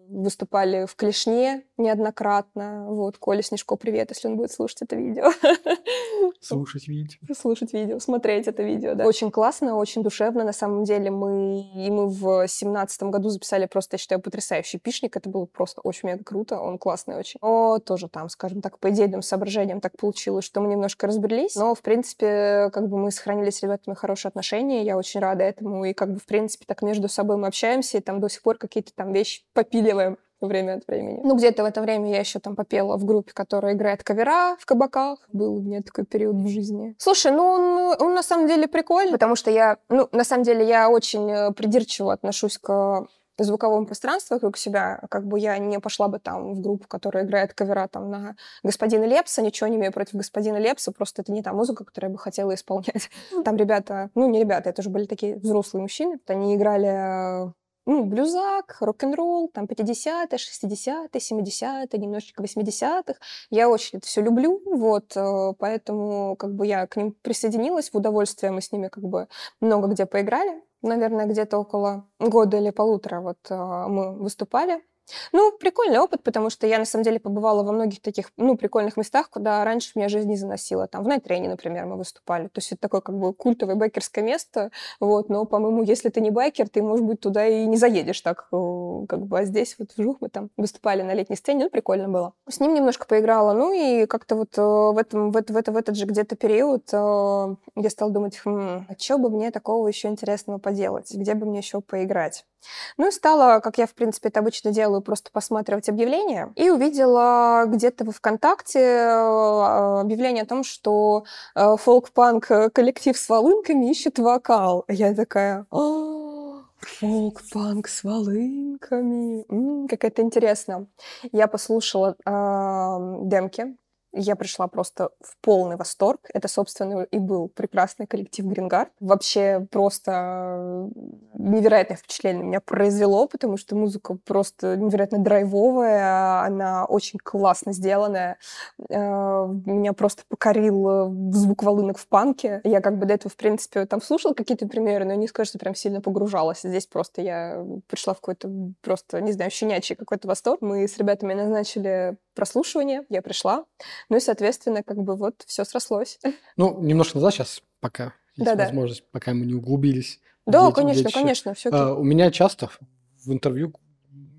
выступали в Клешне неоднократно. Вот, Коля Снежко, привет, если он будет слушать это видео. Слушать видео. Слушать видео, смотреть это видео, да. Очень классно, очень душевно. На самом деле мы, и мы в семнадцатом году записали просто, я считаю, потрясающий пишник. Это было просто очень мега круто, он классный очень. Но тоже там, скажем так, по идейным соображениям так получилось, что мы немножко разбрелись. Но, в принципе, как бы мы сохранили с ребятами хорошие отношения, я очень рада этому. И как бы, в принципе, так между собой мы общаемся, и там до сих пор какие-то там вещи попиливаем время от времени. Ну, где-то в это время я еще там попела в группе, которая играет кавера в кабаках. Был у меня такой период в жизни. Слушай, ну он, он на самом деле прикольный, потому что я, ну, на самом деле я очень э, придирчиво отношусь к звуковому пространству вокруг себя, как бы я не пошла бы там в группу, которая играет кавера там на господина Лепса, ничего не имею против господина Лепса, просто это не та музыка, которую я бы хотела исполнять. Там ребята, ну не ребята, это уже были такие взрослые мужчины, они играли ну, блюзак, рок-н-ролл, там 50-е, 60-е, 70-е, немножечко 80-х. Я очень это все люблю, вот, э, поэтому как бы я к ним присоединилась в удовольствие, мы с ними как бы много где поиграли. Наверное, где-то около года или полутора вот э, мы выступали. Ну, прикольный опыт, потому что я, на самом деле, побывала во многих таких, ну, прикольных местах, куда раньше меня жизнь не заносила. Там в Найтрейне, например, мы выступали. То есть это такое, как бы, культовое байкерское место, вот, но, по-моему, если ты не байкер, ты, может быть, туда и не заедешь так, как бы, а здесь вот вжух мы там выступали на летней сцене, ну, прикольно было. С ним немножко поиграла, ну, и как-то вот э, в, этом, в, это, в, это, в этот же где-то период э, я стала думать, хм, а что бы мне такого еще интересного поделать, где бы мне еще поиграть. Ну и стала, как я, в принципе, это обычно делаю, просто посматривать объявления. И увидела где-то во ВКонтакте э, объявление о том, что э, фолк-панк коллектив с волынками ищет вокал. Я такая... «А, фолк-панк с волынками. М-м, как это интересно. Я послушала э, демки я пришла просто в полный восторг. Это, собственно, и был прекрасный коллектив Грингард. Вообще просто невероятное впечатление меня произвело, потому что музыка просто невероятно драйвовая, она очень классно сделанная. Э, меня просто покорил звук волынок в панке. Я как бы до этого, в принципе, там слушала какие-то примеры, но не скажу, что прям сильно погружалась. Здесь просто я пришла в какой-то просто, не знаю, щенячий какой-то восторг. Мы с ребятами назначили прослушивание, я пришла. Ну и, соответственно, как бы вот все срослось. Ну, немножко назад сейчас, пока есть Да-да. возможность, пока мы не углубились. Да, конечно, детище. конечно, все А, у меня часто в интервью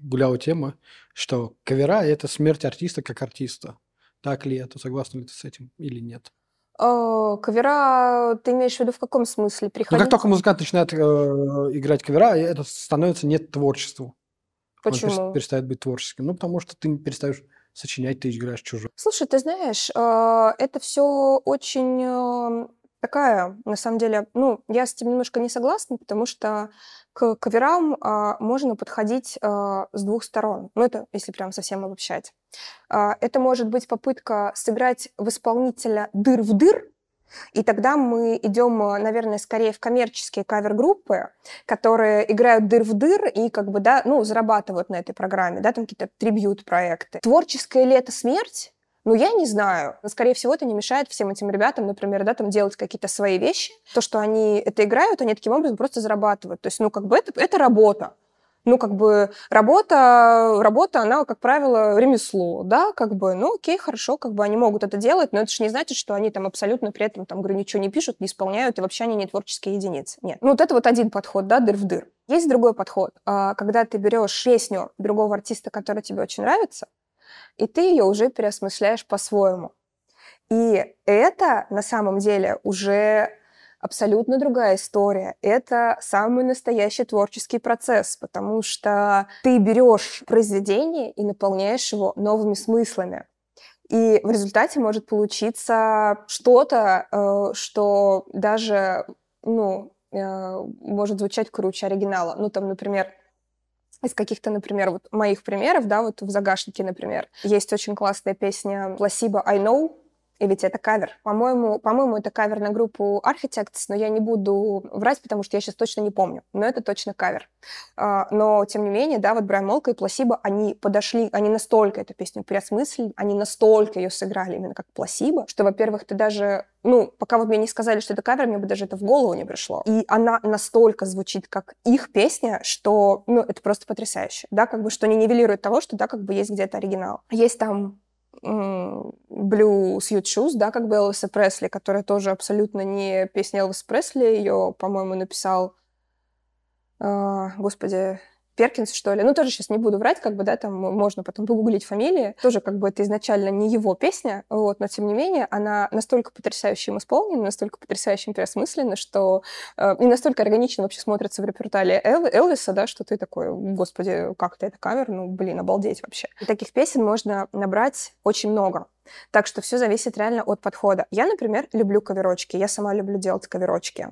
гуляла тема, что кавера – это смерть артиста как артиста. Так ли это? Согласна ли ты с этим или нет? Кавера, ты имеешь в виду в каком смысле? Ну, Приходить? как только музыкант начинает э, играть кавера, это становится нет творчеству. Он Почему? перестает быть творческим. Ну, потому что ты перестаешь сочинять, ты играешь чужое. Слушай, ты знаешь, э, это все очень э, такая, на самом деле, ну, я с этим немножко не согласна, потому что к каверам а, можно подходить а, с двух сторон. Ну, это если прям совсем обобщать. А, Это может быть попытка сыграть в исполнителя дыр в дыр, и тогда мы идем, э, наверное, скорее в коммерческие кавер-группы, которые играют дыр в дыр и как бы, да, ну, зарабатывают на этой программе, да, там какие-то трибьют-проекты. Творческая ли это смерть? Ну, я не знаю. Скорее всего, это не мешает всем этим ребятам, например, да, там делать какие-то свои вещи. То, что они это играют, они таким образом просто зарабатывают. То есть, ну, как бы это, это работа. Ну, как бы работа, работа, она, как правило, ремесло, да, как бы, ну, окей, хорошо, как бы они могут это делать, но это же не значит, что они там абсолютно при этом, там, говорю, ничего не пишут, не исполняют, и вообще они не творческие единицы. Нет. Ну, вот это вот один подход, да, дыр в дыр. Есть другой подход, а, когда ты берешь песню другого артиста, которая тебе очень нравится, и ты ее уже переосмысляешь по-своему. И это на самом деле уже абсолютно другая история. Это самый настоящий творческий процесс, потому что ты берешь произведение и наполняешь его новыми смыслами. И в результате может получиться что-то, э, что даже, ну, э, может звучать круче оригинала. Ну, там, например, из каких-то, например, вот моих примеров, да, вот в «Загашнике», например, есть очень классная песня «Placebo I Know», и ведь это кавер. По-моему, по-моему, это кавер на группу Architects, но я не буду врать, потому что я сейчас точно не помню. Но это точно кавер. А, Но, тем не менее, да, вот Брайан Молка и Пласибо, они подошли, они настолько эту песню переосмыслили, они настолько ее сыграли именно как Пласибо, что, во-первых, ты даже ну, пока вот мне не сказали, что это кавер, мне бы даже это в голову не пришло. И она настолько звучит, как их песня, что, ну, это просто потрясающе, да, как бы, что не нивелирует того, что, да, как бы есть где-то оригинал. Есть там Blue Suit Shoes, да, как бы Элвиса Пресли, которая тоже абсолютно не песня Элвиса Пресли, ее, по-моему, написал, а, господи, Перкинс, что ли. Ну, тоже сейчас не буду врать, как бы, да, там можно потом погуглить фамилии. Тоже, как бы, это изначально не его песня, вот, но, тем не менее, она настолько потрясающе им исполнена, настолько потрясающе им переосмыслена, что э, и настолько органично вообще смотрится в репертуаре Эл- Элвиса, да, что ты такой, господи, как ты это кавер, ну, блин, обалдеть вообще. И таких песен можно набрать очень много. Так что все зависит реально от подхода. Я, например, люблю коверочки. Я сама люблю делать коверочки.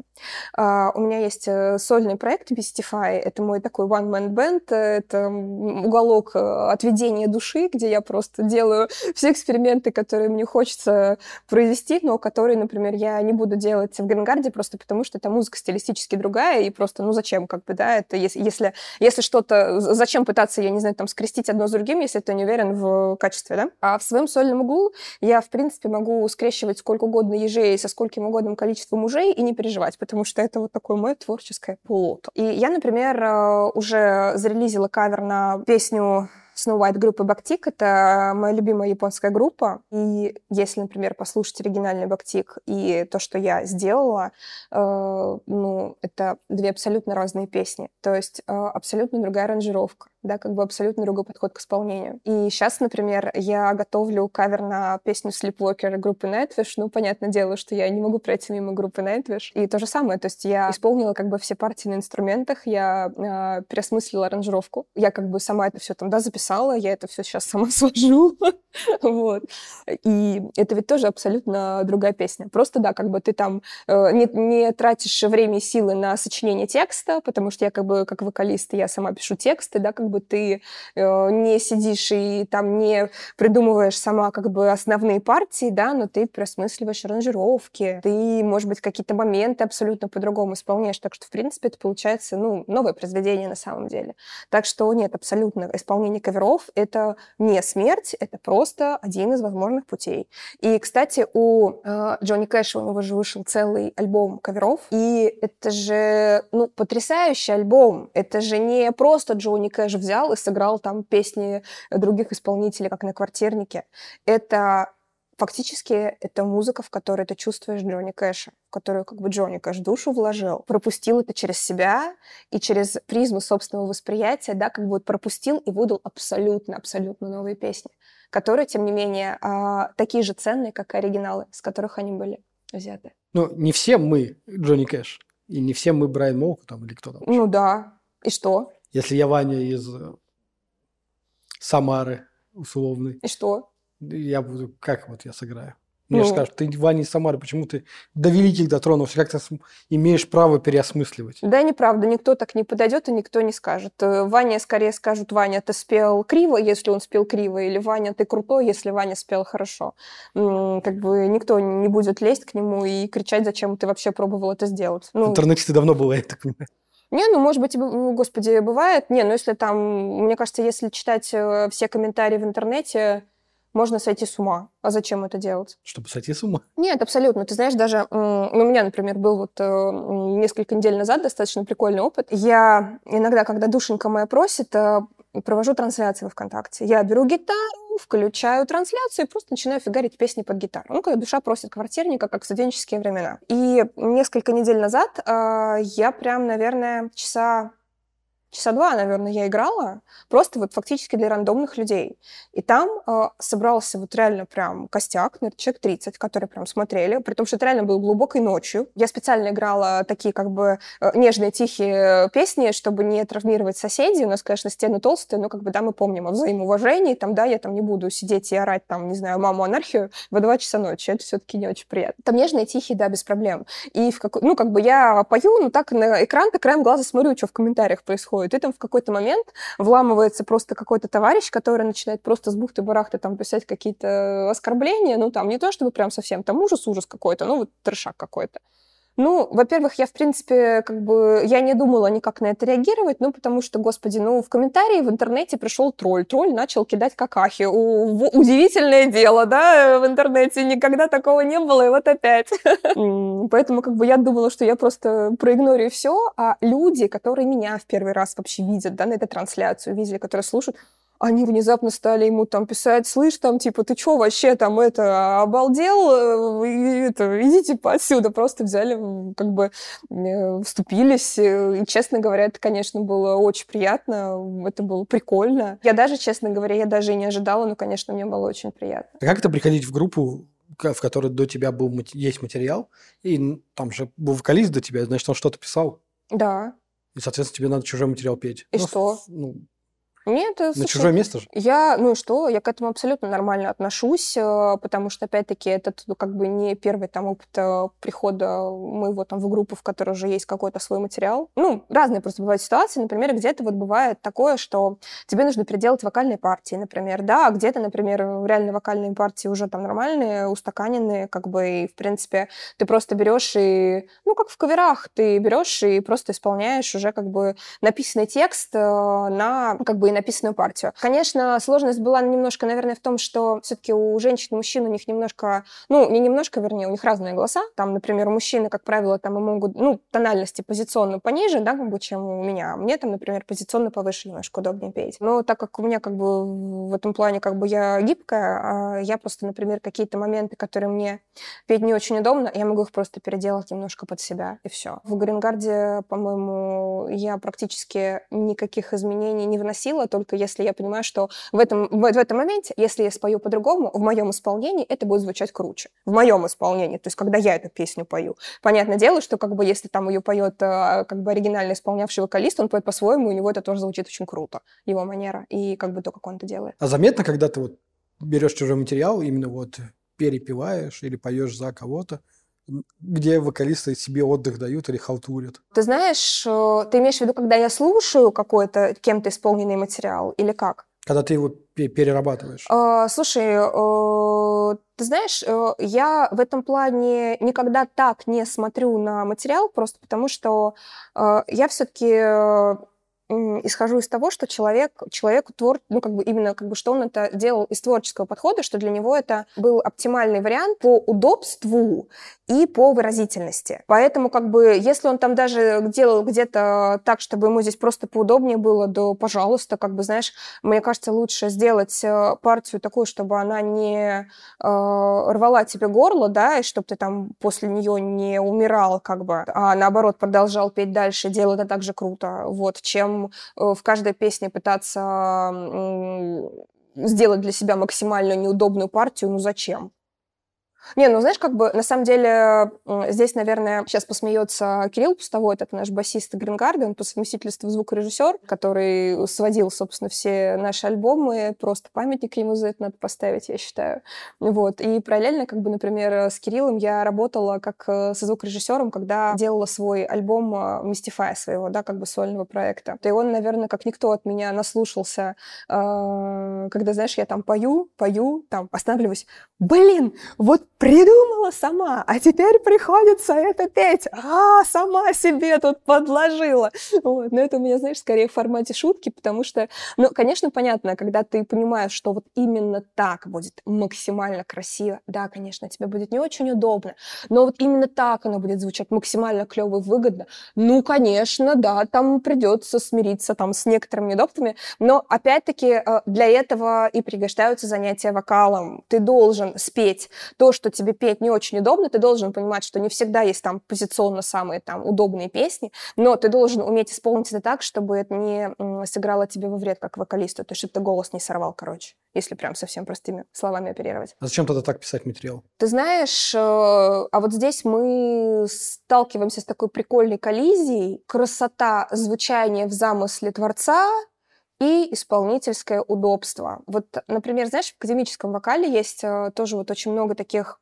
Uh, у меня есть э, сольный проект Beastify. Это мой такой one-man band. Это уголок э, отведения души, где я просто делаю все эксперименты, которые мне хочется произвести, но которые, например, я не буду делать в Грингарде просто потому, что это музыка стилистически другая, и просто, ну, зачем, как бы, да, это если, если, если что-то, зачем пытаться, я не знаю, там, скрестить одно с другим, если ты не уверен в качестве, да? А в своем сольном углу я, в принципе, могу скрещивать сколько угодно ежей со скольким угодным количеством мужей и не переживать, потому что это вот такое мое творческое полото. И я, например, э, уже зарелизила кавер на песню Snow White группы Бактик. Это моя любимая японская группа. И если, например, послушать оригинальный Бактик и то, что я сделала, э, ну, это две абсолютно разные песни. То есть э, абсолютно другая аранжировка да, как бы абсолютно другой подход к исполнению. И сейчас, например, я готовлю кавер на песню Sleepwalker группы Nightwish. Ну, понятное дело, что я не могу пройти мимо группы Nightwish. И то же самое, то есть я исполнила как бы все партии на инструментах, я э, переосмыслила аранжировку, я как бы сама это все там, да, записала, я это все сейчас сама свожу, вот. И это ведь тоже абсолютно другая песня. Просто, да, как бы ты там э, не, не тратишь время и силы на сочинение текста, потому что я как бы как вокалист, я сама пишу тексты, да, как бы бы ты э, не сидишь и там не придумываешь сама как бы основные партии, да, но ты просмысливаешь аранжировки, ты, может быть, какие-то моменты абсолютно по-другому исполняешь. Так что, в принципе, это получается, ну, новое произведение на самом деле. Так что нет, абсолютно исполнение каверов — это не смерть, это просто один из возможных путей. И, кстати, у э, Джонни Кэша у него же вышел целый альбом каверов, и это же, ну, потрясающий альбом. Это же не просто Джонни Кэш взял и сыграл там песни других исполнителей, как на квартирнике. Это фактически это музыка, в которой ты чувствуешь Джонни Кэша, в которую как бы Джонни Кэш душу вложил, пропустил это через себя и через призму собственного восприятия, да, как бы вот пропустил и выдал абсолютно-абсолютно новые песни, которые, тем не менее, а, такие же ценные, как и оригиналы, с которых они были взяты. Ну, не все мы Джонни Кэш, и не все мы Брайан Моук там или кто там. Ну да, и что? Если я Ваня из э, Самары условный. И что? Я буду, как вот я сыграю? Мне ну. же скажут, ты Ваня из Самары, почему ты до великих дотронулся? Как ты имеешь право переосмысливать? Да, неправда, никто так не подойдет и никто не скажет. Э, Ваня скорее скажут, Ваня, ты спел криво, если он спел криво, или Ваня, ты крутой, если Ваня спел хорошо. Как бы никто не будет лезть к нему и кричать, зачем ты вообще пробовал это сделать. Ну, в интернете ты давно была, я так понимаю. Не, ну, может быть, господи, бывает. Не, ну, если там, мне кажется, если читать э, все комментарии в интернете, можно сойти с ума. А зачем это делать? Чтобы сойти с ума? Нет, абсолютно. Ты знаешь, даже ну, у меня, например, был вот э, несколько недель назад достаточно прикольный опыт. Я иногда, когда душенька моя просит, э, провожу трансляции в ВКонтакте. Я беру гитару, включаю трансляцию и просто начинаю фигарить песни под гитару. Ну, когда душа просит квартирника, как в студенческие времена. И несколько недель назад э, я прям, наверное, часа часа два, наверное, я играла, просто вот фактически для рандомных людей. И там э, собрался вот реально прям костяк, наверное, человек 30, которые прям смотрели, при том, что это реально было глубокой ночью. Я специально играла такие как бы э, нежные, тихие песни, чтобы не травмировать соседей. У нас, конечно, стены толстые, но как бы, да, мы помним о взаимоуважении, там, да, я там не буду сидеть и орать, там, не знаю, маму анархию в 2 часа ночи, это все-таки не очень приятно. Там нежные, тихие, да, без проблем. И в какой, ну, как бы я пою, ну, так на экран-то краем глаза смотрю, что в комментариях происходит происходит. И там в какой-то момент вламывается просто какой-то товарищ, который начинает просто с бухты-барахты там писать какие-то оскорбления. Ну, там не то чтобы прям совсем там ужас-ужас какой-то, ну, вот трешак какой-то. Ну, во-первых, я, в принципе, как бы, я не думала никак на это реагировать, ну, потому что, господи, ну, в комментарии в интернете пришел тролль. Тролль начал кидать какахи. У, удивительное дело, да, в интернете. Никогда такого не было, и вот опять. Поэтому, как бы, я думала, что я просто проигнорю все, а люди, которые меня в первый раз вообще видят, да, на этой трансляцию, видели, которые слушают, они внезапно стали ему там писать, слышь, там, типа, ты чё вообще там, это, обалдел? И, это, идите отсюда. Просто взяли, как бы, э, вступились. И, честно говоря, это, конечно, было очень приятно. Это было прикольно. Я даже, честно говоря, я даже и не ожидала, но, конечно, мне было очень приятно. А как это приходить в группу, в которой до тебя был, есть материал, и там же был вокалист до тебя, значит, он что-то писал? Да. И, соответственно, тебе надо чужой материал петь. И ну, что? Ну, Нет, На слушай, чужое место же. Я, ну и что, я к этому абсолютно нормально отношусь, э, потому что, опять-таки, это ну, как бы не первый там опыт э, прихода моего там в группу, в которой уже есть какой-то свой материал. Ну, разные просто бывают ситуации, например, где-то вот бывает такое, что тебе нужно переделать вокальные партии, например, да, а где-то, например, реально вокальные партии уже там нормальные, устаканенные, как бы, и, в принципе, ты просто берешь и, ну, как в каверах, ты берешь и просто исполняешь уже как бы написанный текст э, на, как бы, написанную партию. Конечно, сложность была немножко, наверное, в том, что все-таки у женщин и мужчин у них немножко, ну, не немножко, вернее, у них разные голоса. Там, например, мужчины, как правило, там и могут, ну, тональности позиционно пониже, да, как бы, чем у меня. Мне там, например, позиционно повыше немножко удобнее петь. Но так как у меня как бы в этом плане как бы я гибкая, а я просто, например, какие-то моменты, которые мне петь не очень удобно, я могу их просто переделать немножко под себя, и все. В Грингарде, по-моему, я практически никаких изменений не вносила, только если я понимаю, что в этом, в, в этом моменте, если я спою по-другому, в моем исполнении это будет звучать круче. В моем исполнении, то есть когда я эту песню пою. Понятное дело, что как бы если там ее поет э, как бы оригинально исполнявший вокалист, он поет по-своему, у него это тоже звучит очень круто, его манера, и как бы то, как он это делает. А заметно, когда ты вот берешь чужой материал, именно вот перепеваешь или поешь за кого-то, где вокалисты себе отдых дают или халтурят. Ты знаешь, э, ты имеешь в виду, когда я слушаю какой-то кем-то исполненный материал или как? Когда ты его перерабатываешь. А, слушай, э, ты знаешь, э, я в этом плане никогда так не смотрю на материал, просто потому что я все-таки исхожу из того, что человек, человеку твор, ну, как бы именно, как бы, что он это делал из творческого подхода, что для него это был оптимальный вариант по удобству и по выразительности. Поэтому, как бы, если он там даже делал где-то так, чтобы ему здесь просто поудобнее было, да, пожалуйста, как бы, знаешь, мне кажется, лучше сделать э, партию такую, чтобы она не э, рвала тебе горло, да, и чтобы ты там после нее не умирал, как бы, а наоборот продолжал петь дальше, делать это так же круто, вот, чем Э, в каждой песне пытаться сделать для себя максимально неудобную партию, ну зачем? Не, ну знаешь, как бы на самом деле здесь, наверное, сейчас посмеется Кирилл Пустовой, это наш басист Грингарден, по совместительству звукорежиссер, который сводил, собственно, все наши альбомы, просто памятник ему за это надо поставить, я считаю. Вот. И параллельно, как бы, например, с Кириллом я работала как э, со звукорежиссером, когда делала свой альбом Mystify своего, да, как бы сольного проекта. И он, наверное, как никто от меня наслушался, э, когда, знаешь, я там пою, пою, там останавливаюсь, блин, вот придумала сама, а теперь приходится это петь. А, сама себе тут подложила. Вот. Но это у меня, знаешь, скорее в формате шутки, потому что, ну, конечно, понятно, когда ты понимаешь, что вот именно так будет максимально красиво, да, конечно, тебе будет не очень удобно, но вот именно так оно будет звучать максимально клево и выгодно, ну, конечно, да, там придется смириться там с некоторыми неудобствами, но, опять-таки, э, для этого и пригождаются занятия вокалом. Ты должен спеть то, что тебе петь не очень удобно, ты должен понимать, что не всегда есть там позиционно самые там удобные песни, но ты должен уметь исполнить это так, чтобы это не сыграло тебе во вред как вокалисту, то есть чтобы ты голос не сорвал, короче, если прям совсем простыми словами оперировать. А зачем тогда так писать материал? Ты знаешь, э, а вот здесь мы сталкиваемся с такой прикольной коллизией. Красота звучания в замысле творца и исполнительское удобство. Вот, например, знаешь, в академическом вокале есть э, тоже вот очень много таких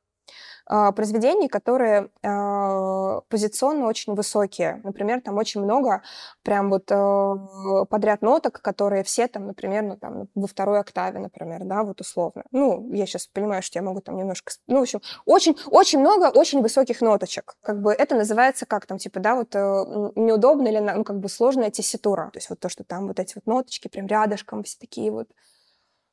произведений, которые а, позиционно очень высокие. Например, там очень много прям вот а, подряд ноток, которые все там, например, ну, там, во второй октаве, например, да, вот условно. Ну, я сейчас понимаю, что я могу там немножко... Ну, в общем, очень, очень много очень высоких ноточек. Как бы это называется как там, типа, да, вот неудобно или, ну, как бы сложная тесситура. То есть вот то, что там вот эти вот ноточки прям рядышком все такие вот а,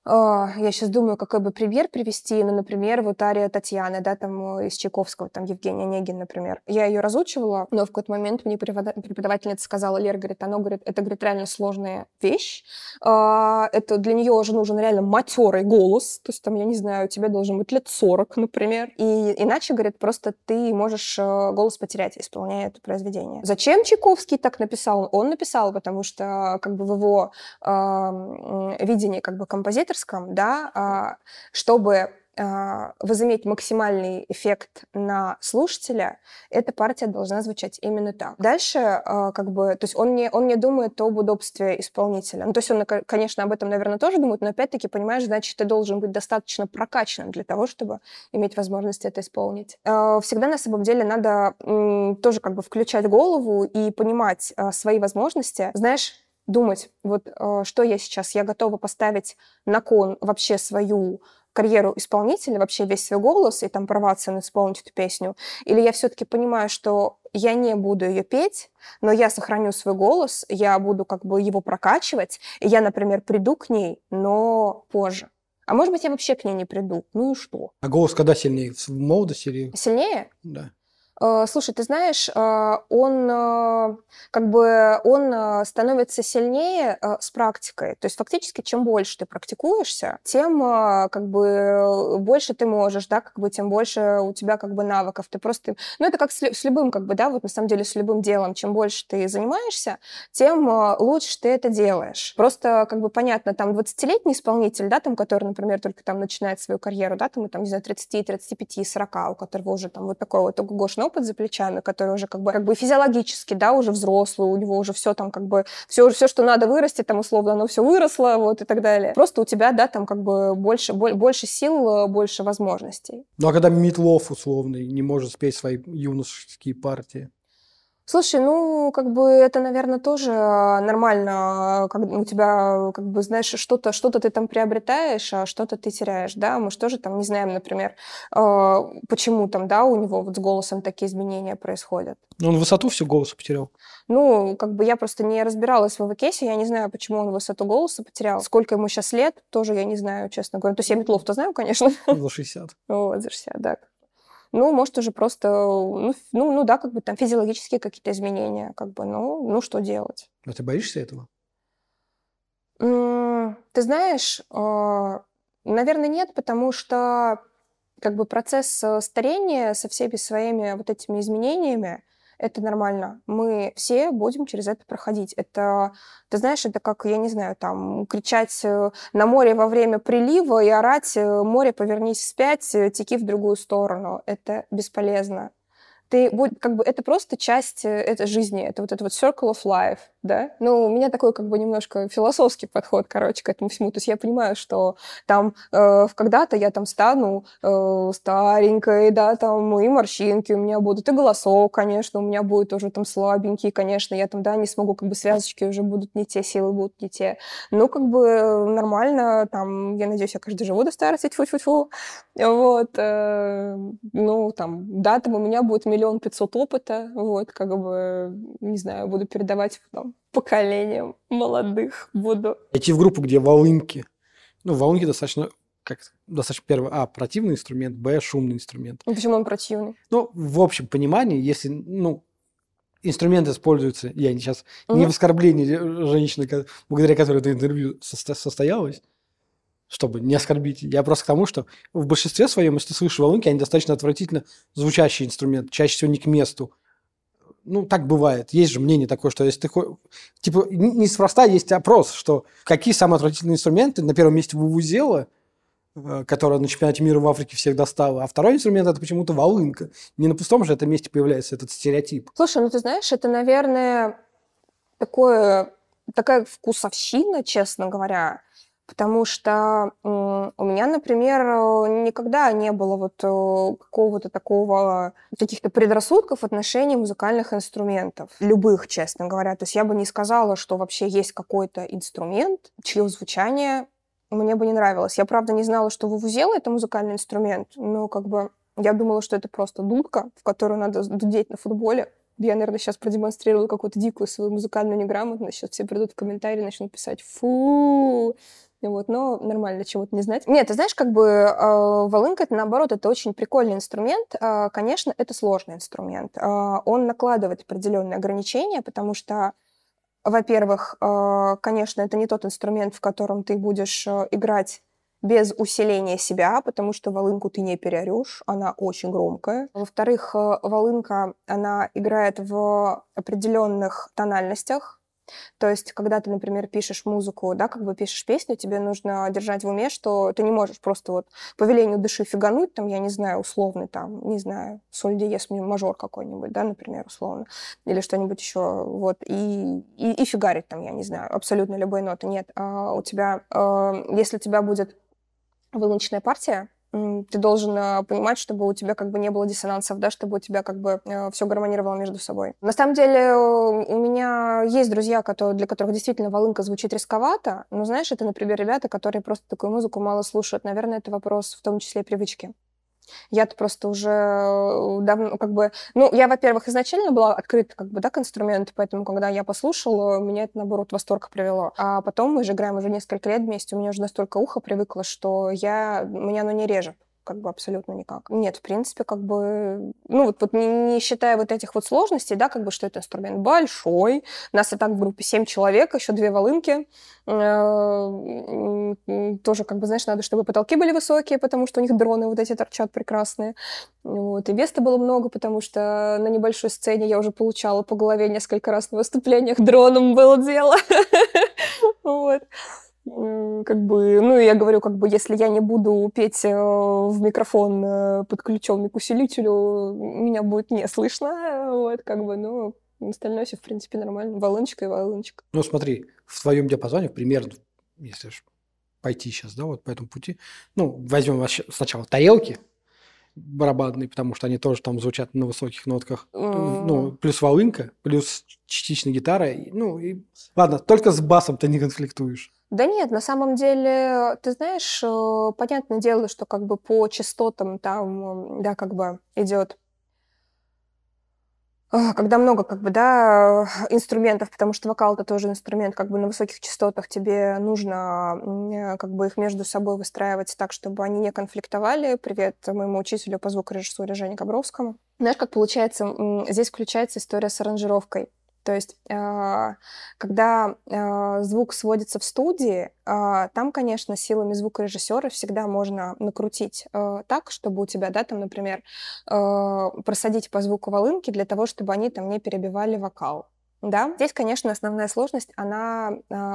я сейчас думаю, какой бы пример привести. Ну, например, вот ария Татьяны, да, там э, из Чайковского, там Евгения Онегин, например. Я ее разучивала, но в какой-то момент мне преподавательница сказала, Лера, говорит, она говорит, это, говорит, реально сложная вещь. А, это для нее уже нужен реально матерый голос. То есть там, я не знаю, у тебя должен быть лет 40, например. И иначе, говорит, просто ты можешь э, голос потерять, исполняя это произведение. Зачем Чайковский так написал? Он написал, потому что как бы в его э, видении как бы композитор авторском, да, а, чтобы э, возыметь максимальный эффект на слушателя, эта партия должна звучать именно так. Дальше, э, как бы, то есть он не, он не думает об удобстве исполнителя. Ну, то есть он, конечно, об этом, наверное, тоже думает, но опять-таки, понимаешь, значит, ты должен быть достаточно прокачанным для того, чтобы иметь возможность это исполнить. Всегда на самом деле надо тоже как бы включать голову и понимать свои возможности. Знаешь, думать, вот э, что я сейчас, я готова поставить на кон вообще свою карьеру исполнителя, вообще весь свой голос и там порваться на исполнить эту песню, или я все-таки понимаю, что я не буду ее петь, но я сохраню свой голос, я буду как бы его прокачивать, и я, например, приду к ней, но позже. А может быть, я вообще к ней не приду. Ну и что? А голос когда сильнее? В молодости или... Сильнее? Да. Э, слушай, ты знаешь, э, он э, как бы он становится сильнее с практикой. То есть фактически, чем больше ты практикуешься, тем как бы больше ты можешь, да, как бы тем больше у тебя как бы навыков. Ты просто, ну это как с, любым как бы, да, вот на самом деле с любым делом, чем больше ты занимаешься, тем лучше ты это делаешь. Просто как бы понятно, там 20-летний исполнитель, да, там, который, например, только там начинает свою карьеру, да, там, там, не знаю, 30, 35, 40, у которого уже там вот такой вот ого-гошный опыт за плечами, который уже как бы, как бы физиологически, да, уже взрослый, у него уже все там как бы, все, все, что надо вырасти, там условно, оно все выросло, вот и так далее. Просто у тебя, да, там как бы больше, больше сил, больше возможностей. Ну а когда Митлов условный не может спеть свои юношеские партии? Слушай, ну, как бы это, наверное, тоже нормально, когда у тебя, как бы, знаешь, что-то что ты там приобретаешь, а что-то ты теряешь, да, мы же тоже там не знаем, например, а, почему там, да, у него вот с голосом такие изменения происходят. Ну, он высоту всю голоса потерял. Ну, как бы я просто не разбиралась в ивокесе, я не знаю, почему он высоту голоса потерял. Сколько ему сейчас лет, тоже я не знаю, честно говоря. То есть я Метлов-то знаю, конечно. За 60. Вот, за 60, да ну, может, уже просто, ну, ну, ну да, как бы там физиологические какие-то изменения, как бы, ну, ну, что делать? А ты боишься этого? Ты знаешь, а, наверное, нет, потому что как бы процесс э, старения со всеми своими вот этими изменениями, это нормально. Мы все будем через это проходить. Это, ты знаешь, это как, я не знаю, там, кричать э, на море во время прилива и орать э, «море, повернись вспять, э, теки в другую сторону». Это бесполезно ты как бы это просто часть этой жизни, это вот это вот circle of life, да. Ну, у меня такой как бы немножко философский подход, короче, к этому всему. То есть я понимаю, что там э, когда-то я там стану э, старенькой, да, там и морщинки у меня будут, и голосок, конечно, у меня будет уже там слабенький, конечно, я там, да, не смогу, как бы связочки уже будут не те, силы будут не те. Ну, как бы нормально, там, я надеюсь, я каждый живу до старости, тьфу-тьфу-тьфу. Вот, э, ну, там, да, там у меня будет пятьсот опыта, вот, как бы, не знаю, буду передавать там, поколением молодых буду. Идти в группу, где волынки. Ну, волынки достаточно как достаточно первый, а, противный инструмент, б, шумный инструмент. Ну, почему он противный? Ну, в общем понимании, если, ну, инструмент используется, я сейчас угу. не в оскорблении женщины, благодаря которой это интервью состоялось, чтобы не оскорбить. Я просто к тому, что в большинстве своем, если слышишь волынки, они достаточно отвратительно звучащий инструмент, чаще всего не к месту ну, так бывает. Есть же мнение такое, что если ты... Типа, неспроста есть опрос, что какие самые отвратительные инструменты. На первом месте вувузела, э, которая на чемпионате мира в Африке всех достала, а второй инструмент – это почему-то волынка. Не на пустом же этом месте появляется этот стереотип. Слушай, ну ты знаешь, это, наверное, такое, такая вкусовщина, честно говоря, Потому что у меня, например, никогда не было вот э, какого-то такого, каких-то предрассудков в отношении музыкальных инструментов. Любых, честно говоря. То есть я бы не сказала, что вообще есть какой-то инструмент, чье звучание мне бы не нравилось. Я, правда, не знала, что вувузела — это музыкальный инструмент, но как бы я думала, что это просто дудка, в которую надо дудеть на футболе. Я, наверное, сейчас продемонстрирую какую-то дикую свою музыкальную неграмотность. Сейчас все придут в комментарии и начнут писать «Фу, вот, но нормально чего-то не знать. Нет, ты знаешь, как бы э, волынка, это наоборот, это очень прикольный инструмент. Э, конечно, это сложный инструмент. Э, он накладывает определенные ограничения, потому что, во-первых, э, конечно, это не тот инструмент, в котором ты будешь играть без усиления себя, потому что волынку ты не переорешь, она очень громкая. Во-вторых, волынка, она играет в определенных тональностях, То есть, когда ты, например, пишешь музыку, да, как бы пишешь песню, тебе нужно держать в уме, что ты не можешь просто вот по велению души фигануть, там, я не знаю, условный там, не знаю, соль диез мажор какой-нибудь, да, например, условно, или что-нибудь еще, вот, и, и, и фигарить там, я не знаю, абсолютно любой ноты. Нет, а у тебя, а, если у тебя будет вылочная партия, ты должен э, понимать, чтобы у тебя как бы не было диссонансов, да, чтобы у тебя как бы э, все гармонировало между собой. На самом деле у меня есть друзья, которые, для которых действительно волынка звучит рисковато, но знаешь, это, например, ребята, которые просто такую музыку мало слушают. Наверное, это вопрос в том числе привычки. Я-то просто уже э, давно, как бы... Ну, я, во-первых, изначально была открыта, как бы, да, к инструменту, поэтому, когда я послушала, меня это, наоборот, восторг привело. А потом мы же играем уже несколько лет вместе, у меня уже настолько ухо привыкло, что я... Меня оно не режет как бы абсолютно никак. Нет, в принципе, как бы, ну вот, вот не, не считая вот этих вот сложностей, да, как бы, что это инструмент большой, нас и так в группе 7 человек, еще две волынки, э, тоже, как бы, знаешь, надо, чтобы потолки были высокие, потому что у них дроны вот эти торчат прекрасные, вот, и веста было много, потому что на небольшой сцене я уже получала по голове несколько раз на выступлениях дроном было дело, вот как бы, ну, я говорю, как бы, если я не буду петь э, в микрофон, э, подключенный к усилителю, меня будет не слышно, вот, как бы, ну, остальное все, в принципе, нормально. Волыночка и волыночка. Ну, смотри, в твоем диапазоне примерно, если пойти сейчас, да, вот по этому пути, ну, возьмем сначала тарелки, барабанные, потому что они тоже там звучат на высоких нотках. Mm. Ну, плюс волынка, плюс частично гитара. Ну, и... Ладно, только с басом ты не конфликтуешь. Да нет, на самом деле, ты знаешь, э, понятное дело, что как бы по частотам там, да, как бы идет когда много, как бы, да, инструментов, потому что вокал это тоже инструмент, как бы на высоких частотах тебе нужно, как бы, их между собой выстраивать так, чтобы они не конфликтовали. Привет моему учителю по звукорежиссуре Жене Кобровскому. Знаешь, как получается, здесь включается история с аранжировкой. То есть, а, когда а, звук сводится в студии, а, там, конечно, силами звукорежиссера всегда можно накрутить так, чтобы у тебя, да, там, например, просадить по звуку волынки для того, чтобы они там не перебивали вокал. Да, здесь, конечно, основная сложность, она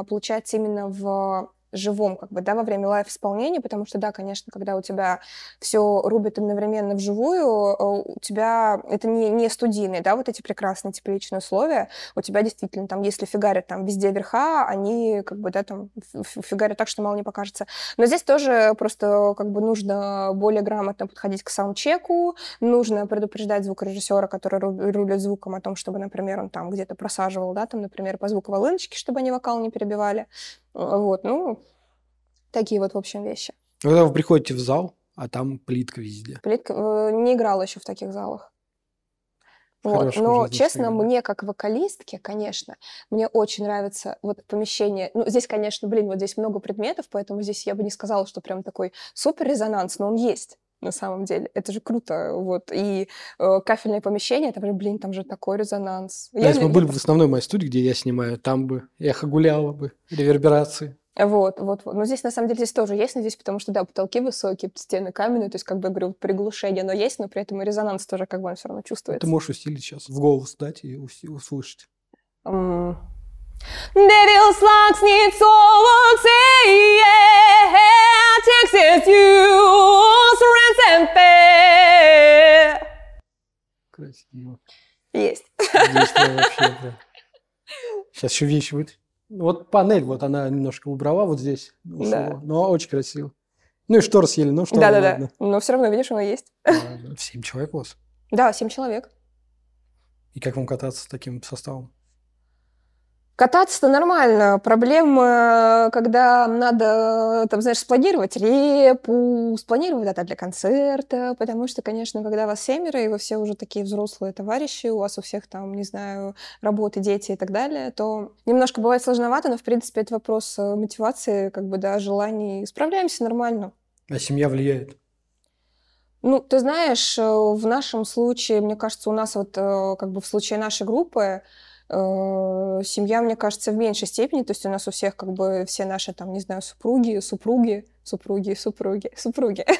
получается именно в живом, как бы, да, во время лайв-исполнения, потому что, да, конечно, когда у тебя все рубит одновременно вживую, э, у тебя это не, не студийные, да, вот эти прекрасные тепличные условия, у тебя действительно там, если фигарят там везде верха, они, как бы, да, там фигарят так, что мало не покажется. Но здесь тоже просто, как бы, нужно более грамотно подходить к саундчеку, нужно предупреждать звукорежиссера, который рулит звуком о том, чтобы, например, он там где-то просаживал, да, там, например, по звуку волыночки, чтобы они вокал не перебивали. Вот, ну, такие вот, в общем, вещи. Когда вы приходите в зал, а там плитка везде. Плитка э, не играла еще в таких залах. Вот. Но, честно, мне как вокалистке, конечно, мне очень нравится вот помещение. Ну, здесь, конечно, блин, вот здесь много предметов, поэтому здесь я бы не сказала, что прям такой супер резонанс, но он есть на самом деле. Это же круто, вот. И э, кафельное помещение, это, блин, там же такой резонанс. Да, я, если бы мы были в основной моей студии, где я снимаю, там бы эхо гуляло бы, реверберации. Вот, вот, вот. Но здесь, на самом деле, здесь тоже есть, но здесь потому что, да, потолки высокие, стены каменные, то есть, как бы, говорю, приглушение, но есть, но при этом и резонанс тоже, как бы, он все равно чувствуется. Ты можешь усилить сейчас, в голос дать и услышать. Um... Devil's locks need solvents, yeah, Texas you, and fair. Красиво. Есть. Здесь вообще, да. Сейчас еще вещи будет. Вот панель, вот она немножко убрала вот здесь. Да. Но очень красиво. Ну и штор съели, ну что Да-да-да, но все равно, видишь, оно есть. Семь человек у вас? Да, семь человек. И как вам кататься с таким составом? Кататься-то нормально. Проблема, когда надо, там, знаешь, спланировать репу, спланировать дата для концерта, потому что, конечно, когда вас семеро, и вы все уже такие взрослые товарищи, у вас у всех там, не знаю, работы, дети и так далее, то немножко бывает сложновато, но, в принципе, это вопрос э, мотивации, как бы, да, желаний. Справляемся нормально. А семья влияет? Ну, ты знаешь, э, в нашем случае, мне кажется, у нас вот, э, как бы в случае нашей группы, Э, семья, мне кажется, в меньшей степени, то есть у нас у всех как бы все наши там, не знаю, супруги, супруги, супруги, супруги, супруги.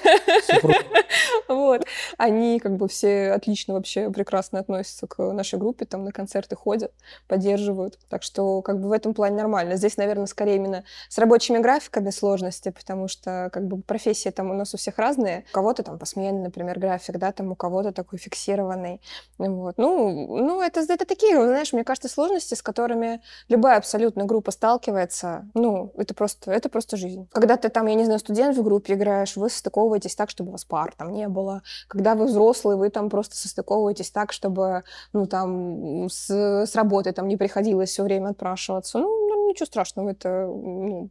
Вот. Они как бы все отлично вообще прекрасно относятся к нашей группе, там на концерты ходят, поддерживают. Так что как бы в этом плане нормально. Здесь, наверное, скорее именно с рабочими графиками сложности, потому что как бы профессии там у нас у всех разные. У кого-то там посменный, например, график, да, там у кого-то такой фиксированный. Вот. Ну, ну это, это такие, знаешь, мне кажется, сложности, с которыми любая абсолютно группа сталкивается. Ну, это просто, это просто жизнь. Когда ты там, я не знаю, студент в группе играешь, вы состыковываетесь так, чтобы у вас пар там не было. Когда вы взрослые, вы там просто состыковываетесь так, чтобы, ну, там, с, с работы там не приходилось все время отпрашиваться. Ну, ну ничего страшного, это, ну,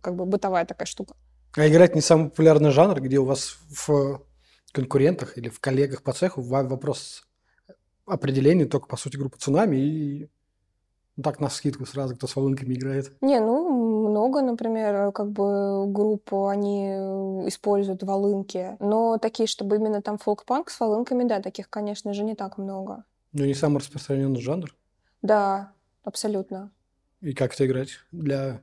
как бы бытовая такая штука. А играть не самый популярный жанр, где у вас в конкурентах или в коллегах по цеху вопрос определения только, по сути, группы «Цунами» и ну, так на скидку сразу, кто с волынками играет. Не, ну, много, например, как бы групп, они используют волынки. Но такие, чтобы именно там фолк-панк с волынками, да, таких, конечно же, не так много. Ну, не самый распространенный жанр? Да, абсолютно. И как это играть для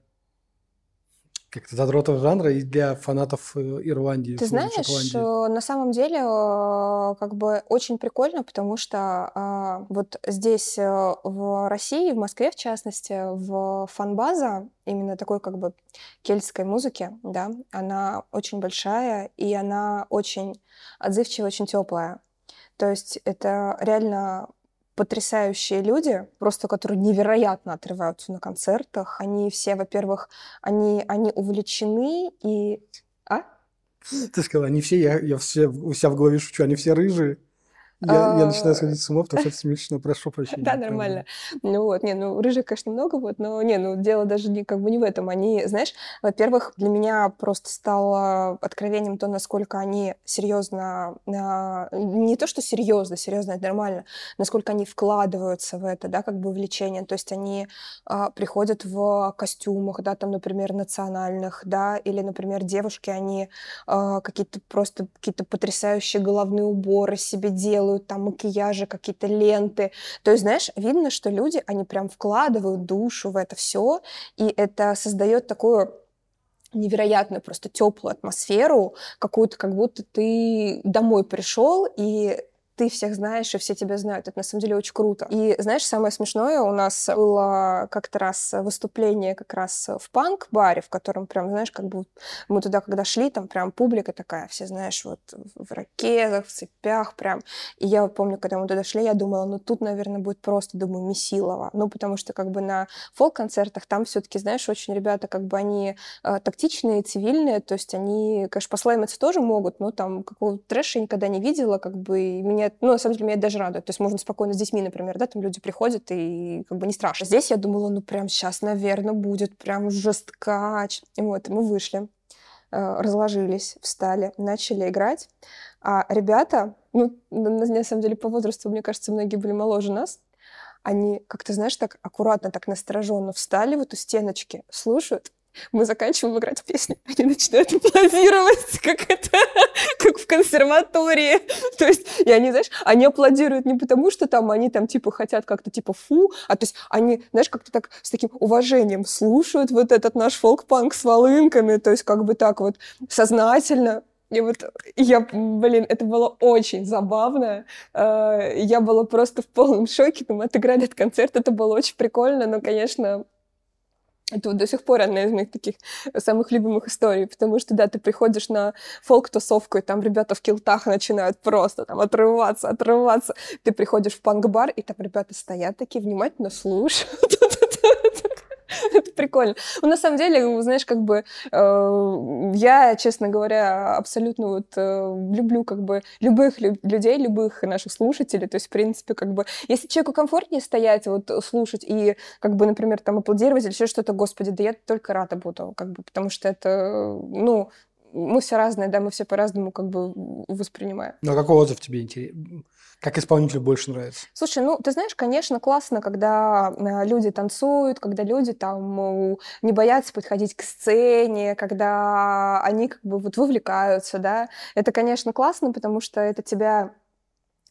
как-то задротов жанра и для фанатов э, Ирландии. Ты знаешь, э, на самом деле э, как бы очень прикольно, потому что а, вот здесь в России, в Москве в частности, в фанбаза именно такой как бы кельтской музыки, да, она очень большая и она очень отзывчивая, очень теплая. То есть это реально потрясающие люди, просто которые невероятно отрываются на концертах. Они все, во-первых, они, они увлечены и... А? Ты сказала, они все, я, я все, у себя в голове шучу, они все рыжие. Я, я начинаю а, сходить с ума, потому что это смешно, прошу прощения. Да, нормально. Ну вот, не, ну рыжих, конечно, много, вот, но не, ну дело даже не, как бы не в этом. Они, знаешь, во-первых, для меня просто стало откровением то, насколько они серьезно, а, не то, что серьезно, серьезно, это нормально, насколько они вкладываются в это, да, как бы увлечение. То есть они а, приходят в костюмах, да, там, например, национальных, да, или, например, девушки, они какие-то просто какие-то потрясающие головные уборы себе делают, делают там макияжи, какие-то ленты. То есть, знаешь, видно, что люди, они прям вкладывают душу в это все, и это создает такую невероятную просто теплую атмосферу, какую-то, как будто ты домой пришел, и ты всех знаешь, и все тебя знают. Это на самом деле очень круто. И знаешь, самое смешное, у нас было как-то раз выступление как раз в панк-баре, в котором прям, знаешь, как бы мы туда, когда шли, там прям публика такая, все, знаешь, вот в ракетах, в цепях прям. И я помню, когда мы туда шли, я думала, ну тут, наверное, будет просто, думаю, Месилова. Ну, потому что как бы на фолк-концертах там все-таки, знаешь, очень ребята как бы они э, тактичные, цивильные, то есть они, конечно, послаймиться тоже могут, но там какого трэша я никогда не видела, как бы, и меня ну, на самом деле, меня это даже радует. То есть можно спокойно с детьми, например, да, там люди приходят, и как бы не страшно. Здесь я думала, ну, прям сейчас, наверное, будет прям жесткач. И вот, мы вышли, э, разложились, встали, начали играть. А ребята, ну, на самом деле, по возрасту, мне кажется, многие были моложе нас, они как-то, знаешь, так аккуратно, так настороженно встали в эту стеночки, слушают, мы заканчиваем играть песню, они начинают аплодировать, как это, как в консерватории. То есть, и они, знаешь, они аплодируют не потому, что там они там, типа, хотят как-то, типа, фу, а то есть они, знаешь, как-то так с таким уважением слушают вот этот наш фолк-панк с волынками, то есть как бы так вот сознательно и вот я, блин, это было очень забавно. Э, я была просто в полном шоке. Мы отыграли этот концерт, это было очень прикольно, но, конечно, это до сих пор одна из моих таких самых любимых историй, потому что, да, ты приходишь на фолк-тусовку, и там ребята в килтах начинают просто там отрываться, отрываться. Ты приходишь в панк-бар, и там ребята стоят такие, внимательно слушают. Это прикольно. Ну, на самом деле, знаешь, как бы э, я, честно говоря, абсолютно вот э, люблю как бы любых лю- людей, любых наших слушателей. То есть, в принципе, как бы, если человеку комфортнее стоять, вот слушать и, как бы, например, там аплодировать или еще что-то, господи, да я только рада буду, как бы, потому что это, ну, мы все разные, да, мы все по-разному как бы воспринимаем. Ну, а какой отзыв тебе интересен? Как исполнителю больше нравится? Слушай, ну, ты знаешь, конечно, классно, когда э, люди танцуют, когда люди там не боятся подходить к сцене, когда они как бы вот вовлекаются, да. Это, конечно, классно, потому что это тебя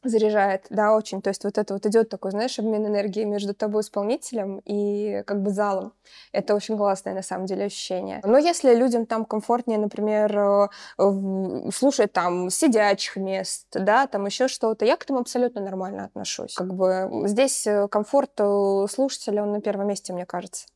Заряжает, да, очень. То есть вот это вот идет такой, знаешь, обмен энергии между тобой, исполнителем, и как бы залом. Это очень классное, на самом деле, ощущение. Но если людям там комфортнее, например, э, слушать там сидячих мест, да, там еще что-то, я к этому абсолютно нормально отношусь. Как бы здесь э, комфорт э, слушателя, он на первом месте, мне кажется.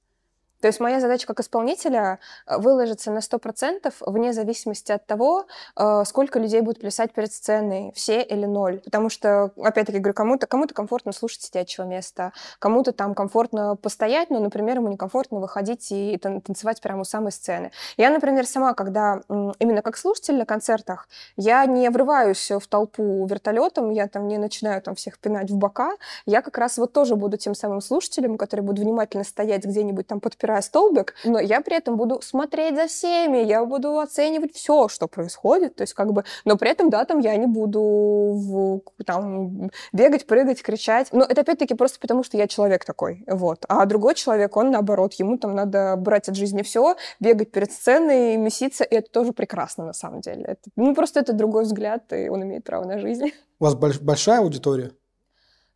То есть моя задача как исполнителя э, выложиться на 100% вне зависимости от того, э, сколько людей будет плясать перед сценой, все или ноль. Потому что, опять-таки, говорю, кому-то кому комфортно слушать сидячего места, кому-то там комфортно постоять, но, например, ему некомфортно выходить и танцевать прямо у самой сцены. Я, например, сама, когда именно как слушатель на концертах, я не врываюсь в толпу вертолетом, я там не начинаю там всех пинать в бока, я как раз вот тоже буду тем самым слушателем, который будет внимательно стоять где-нибудь там подпирать собираю столбик, но я при этом буду смотреть за всеми, я буду оценивать все, что происходит, то есть как бы, но при этом, да, там я не буду в, там бегать, прыгать, кричать. Но это опять-таки просто потому, что я человек такой, вот. А другой человек, он наоборот, ему там надо брать от жизни все, бегать перед сценой, меситься, и это тоже прекрасно на самом деле. Это, ну, просто это другой взгляд, и он имеет право на жизнь. У вас большая аудитория?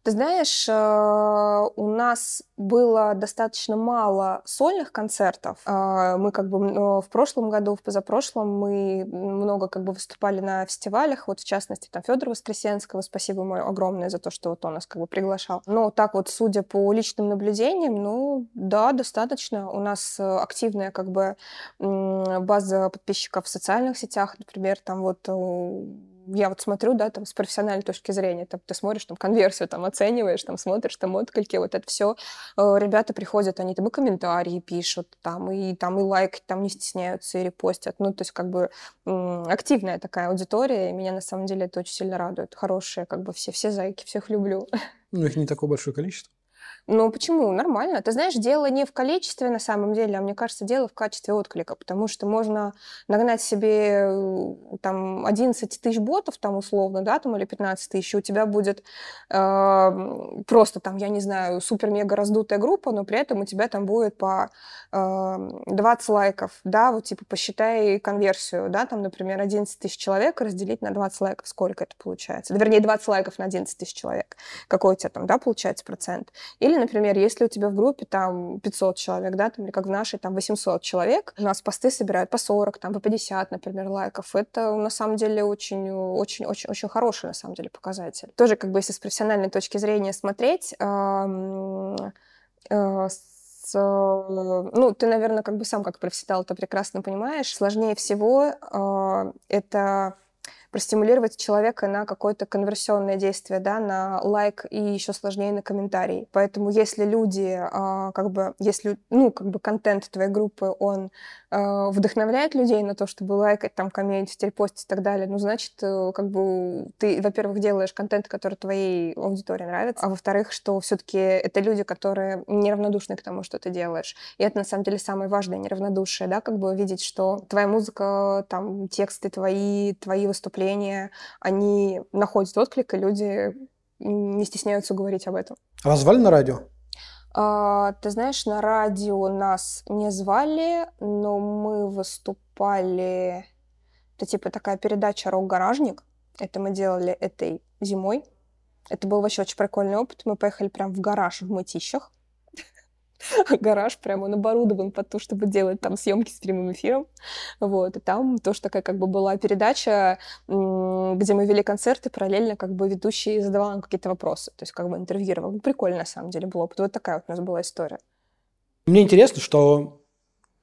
Ты знаешь, э, у нас было достаточно мало сольных концертов. Э, мы как бы в прошлом году, в позапрошлом мы много как бы выступали на фестивалях, вот в частности там Федора Воскресенского, спасибо ему огромное за то, что вот он нас как бы приглашал. Но так вот, судя по личным наблюдениям, ну да, достаточно. У нас активная как бы база подписчиков в социальных сетях, например, там вот я вот смотрю, да, там с профессиональной точки зрения, там, ты смотришь, там, конверсию там оцениваешь, там, смотришь, там, отклики, вот это все. Э, ребята приходят, они там и комментарии пишут, там, и там и лайк, там не стесняются и репостят. Ну, то есть, как бы, активная такая аудитория, и меня, на самом деле, это очень сильно радует. Хорошие, как бы, все, все зайки, всех люблю. Ну, их не такое большое количество. Ну, почему? Нормально. Ты знаешь, дело не в количестве на самом деле, а мне кажется, дело в качестве отклика, потому что можно нагнать себе э, там 11 тысяч ботов там условно, да, там или 15 тысяч, у тебя будет э, просто там, я не знаю, супер-мега раздутая группа, но при этом у тебя там будет по э, 20 лайков, да, вот типа посчитай конверсию, да, там, например, 11 тысяч человек разделить на 20 лайков, сколько это получается? Да, вернее, 20 лайков на 11 тысяч человек. Какой у тебя там, да, получается процент? Или или, например, если у тебя в группе там 500 человек, да, там, или как в нашей, там 800 человек, у нас посты собирают по 40, там, по 50, например, лайков. Это на самом деле очень, очень, очень, очень хороший, на самом деле, показатель. Тоже, как бы, если с профессиональной точки зрения смотреть, э, с, ну, ты, наверное, как бы сам как профессионал это прекрасно понимаешь. Сложнее всего э, это простимулировать человека на какое-то конверсионное действие, да, на лайк и еще сложнее на комментарий. Поэтому если люди, а, как бы, если, ну, как бы контент твоей группы, он а, вдохновляет людей на то, чтобы лайкать, там, комментить, репостить и так далее, ну, значит, э, как бы ты, во-первых, делаешь контент, который твоей аудитории нравится, а во-вторых, что все-таки это люди, которые неравнодушны к тому, что ты делаешь. И это, на самом деле, самое важное, неравнодушие, да, как бы видеть, что твоя музыка, там, тексты твои, твои выступления, выступления, они находят отклик, и люди не стесняются говорить об этом. А вас звали на радио? А, ты знаешь, на радио нас не звали, но мы выступали... Это типа такая передача «Рок-гаражник». Это мы делали этой зимой. Это был вообще очень прикольный опыт. Мы поехали прям в гараж в Мытищах. гараж прямо он оборудован под то, чтобы делать там съемки с прямым эфиром. Вот. И там тоже такая как бы была передача, где мы вели концерты, параллельно как бы ведущий задавал нам какие-то вопросы, то есть как бы интервьюировал. Ну, прикольно на самом деле было. Вот такая вот у нас была история. Мне интересно, что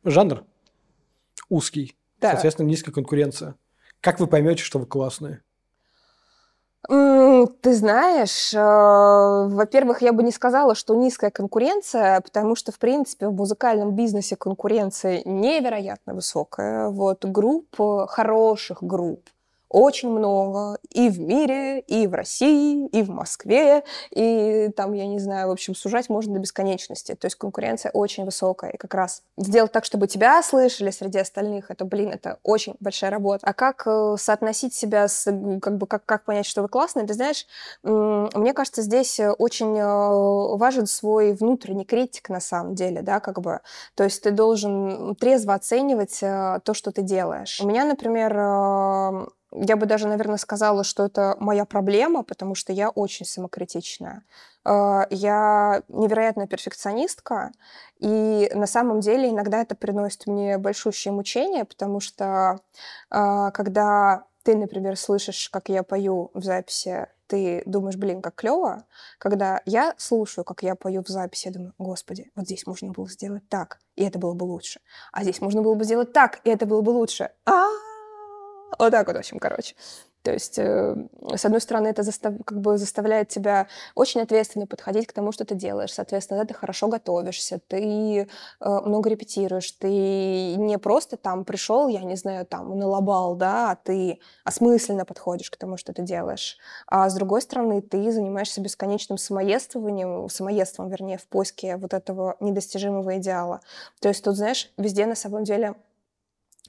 жанр узкий, да. соответственно, низкая конкуренция. Как вы поймете, что вы классные? Ты знаешь, э, во-первых, я бы не сказала, что низкая конкуренция, потому что, в принципе, в музыкальном бизнесе конкуренция невероятно высокая. Вот групп, хороших групп, очень много и в мире, и в России, и в Москве, и там, я не знаю, в общем, сужать можно до бесконечности. То есть конкуренция очень высокая. И как раз сделать так, чтобы тебя слышали среди остальных, это, блин, это очень большая работа. А как э, соотносить себя с, как бы, как, как понять, что вы классный, ты знаешь, мне кажется, здесь очень э, важен свой внутренний критик на самом деле, да, как бы. То есть ты должен трезво оценивать э, то, что ты делаешь. У меня, например, я бы даже, наверное, сказала, что это моя проблема, потому что я очень самокритичная. Э, я невероятная перфекционистка, и на самом деле иногда это приносит мне большущее мучение, потому что э, когда ты, например, слышишь, как я пою в записи, ты думаешь, блин, как клево. Когда я слушаю, как я пою в записи, я думаю, господи, вот здесь можно было сделать так, и это было бы лучше. А здесь можно было бы сделать так, и это было бы лучше. А, вот так вот, в общем, короче. То есть, э, с одной стороны, это застав, как бы заставляет тебя очень ответственно подходить к тому, что ты делаешь. Соответственно, да, ты хорошо готовишься, ты э, много репетируешь, ты не просто там пришел, я не знаю, там налобал, да, а ты осмысленно подходишь к тому, что ты делаешь. А с другой стороны, ты занимаешься бесконечным самоедствованием, самоедством, вернее, в поиске вот этого недостижимого идеала. То есть тут, знаешь, везде на самом деле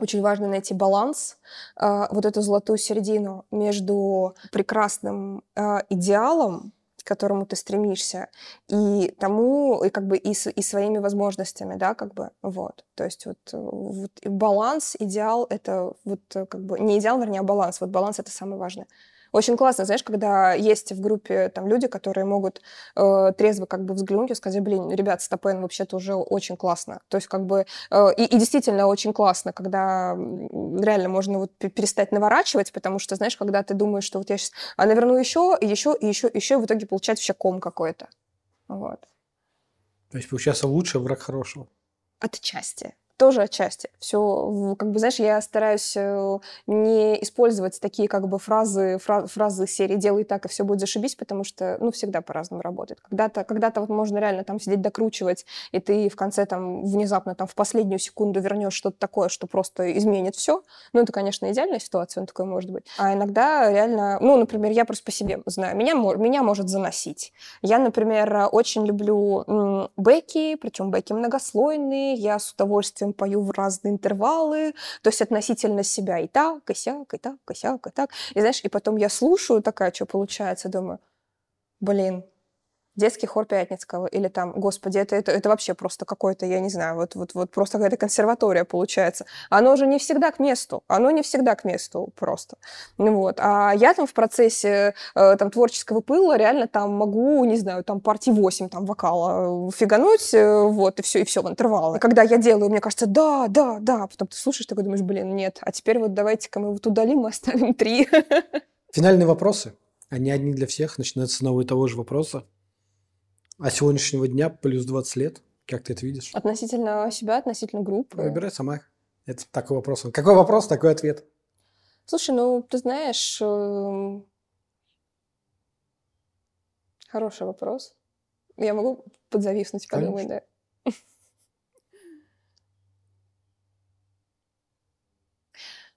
очень важно найти баланс, э, вот эту золотую середину между прекрасным э, идеалом, к которому ты стремишься, и тому, и как бы и, и своими возможностями, да, как бы, вот. То есть вот, вот баланс, идеал — это вот как бы, не идеал, вернее, а баланс. Вот баланс — это самое важное. Очень классно, знаешь, когда есть в группе там люди, которые могут э, трезво как бы взглянуть и сказать, блин, ребят, стопен вообще-то уже очень классно. То есть как бы э, и, и действительно очень классно, когда реально можно вот перестать наворачивать, потому что, знаешь, когда ты думаешь, что вот я сейчас, а наверну еще, и еще, и еще, и еще, и в итоге получается вообще ком какой-то. Вот. То есть получается лучше враг хорошего? Отчасти тоже отчасти. Все, как бы, знаешь, я стараюсь э, не использовать такие как бы фразы, фра фразы серии «делай так, и все будет зашибись», потому что, ну, всегда по-разному работает. Когда-то когда вот можно реально там сидеть докручивать, и ты в конце там внезапно там в последнюю секунду вернешь что-то такое, что просто изменит все. Ну, это, конечно, идеальная ситуация, он такой может быть. А иногда реально, ну, например, я просто по себе знаю, меня, меня может заносить. Я, например, очень люблю бэки, причем бэки многослойные, я с удовольствием удовольствием пою в разные интервалы, то есть относительно себя и так, и сяк, и так, и сяк, и так. И знаешь, и потом я слушаю такая, что получается, думаю, блин, детский хор Пятницкого, или там, господи, это, это, это вообще просто какой-то, я не знаю, вот, вот, вот просто какая-то консерватория получается. Оно уже не всегда к месту, оно не всегда к месту просто. Ну вот. А я там в процессе э, там творческого пыла реально там могу, не знаю, там партии 8 там вокала фигануть, э, вот, и все, и все в интервалы. Когда я делаю, мне кажется, да, да, да, потом ты слушаешь, такой думаешь, блин, нет, а теперь вот давайте-ка мы вот удалим и оставим три. Финальные вопросы. Они одни для всех. Начинаются с одного и того же вопроса. А сегодняшнего дня плюс 20 лет, как ты это видишь? Относительно себя, относительно группы? Выбирай сама. Это такой вопрос. Какой вопрос, такой ответ. Слушай, ну, ты знаешь, эм, хороший вопрос. Я могу подзависнуть, подумать, да.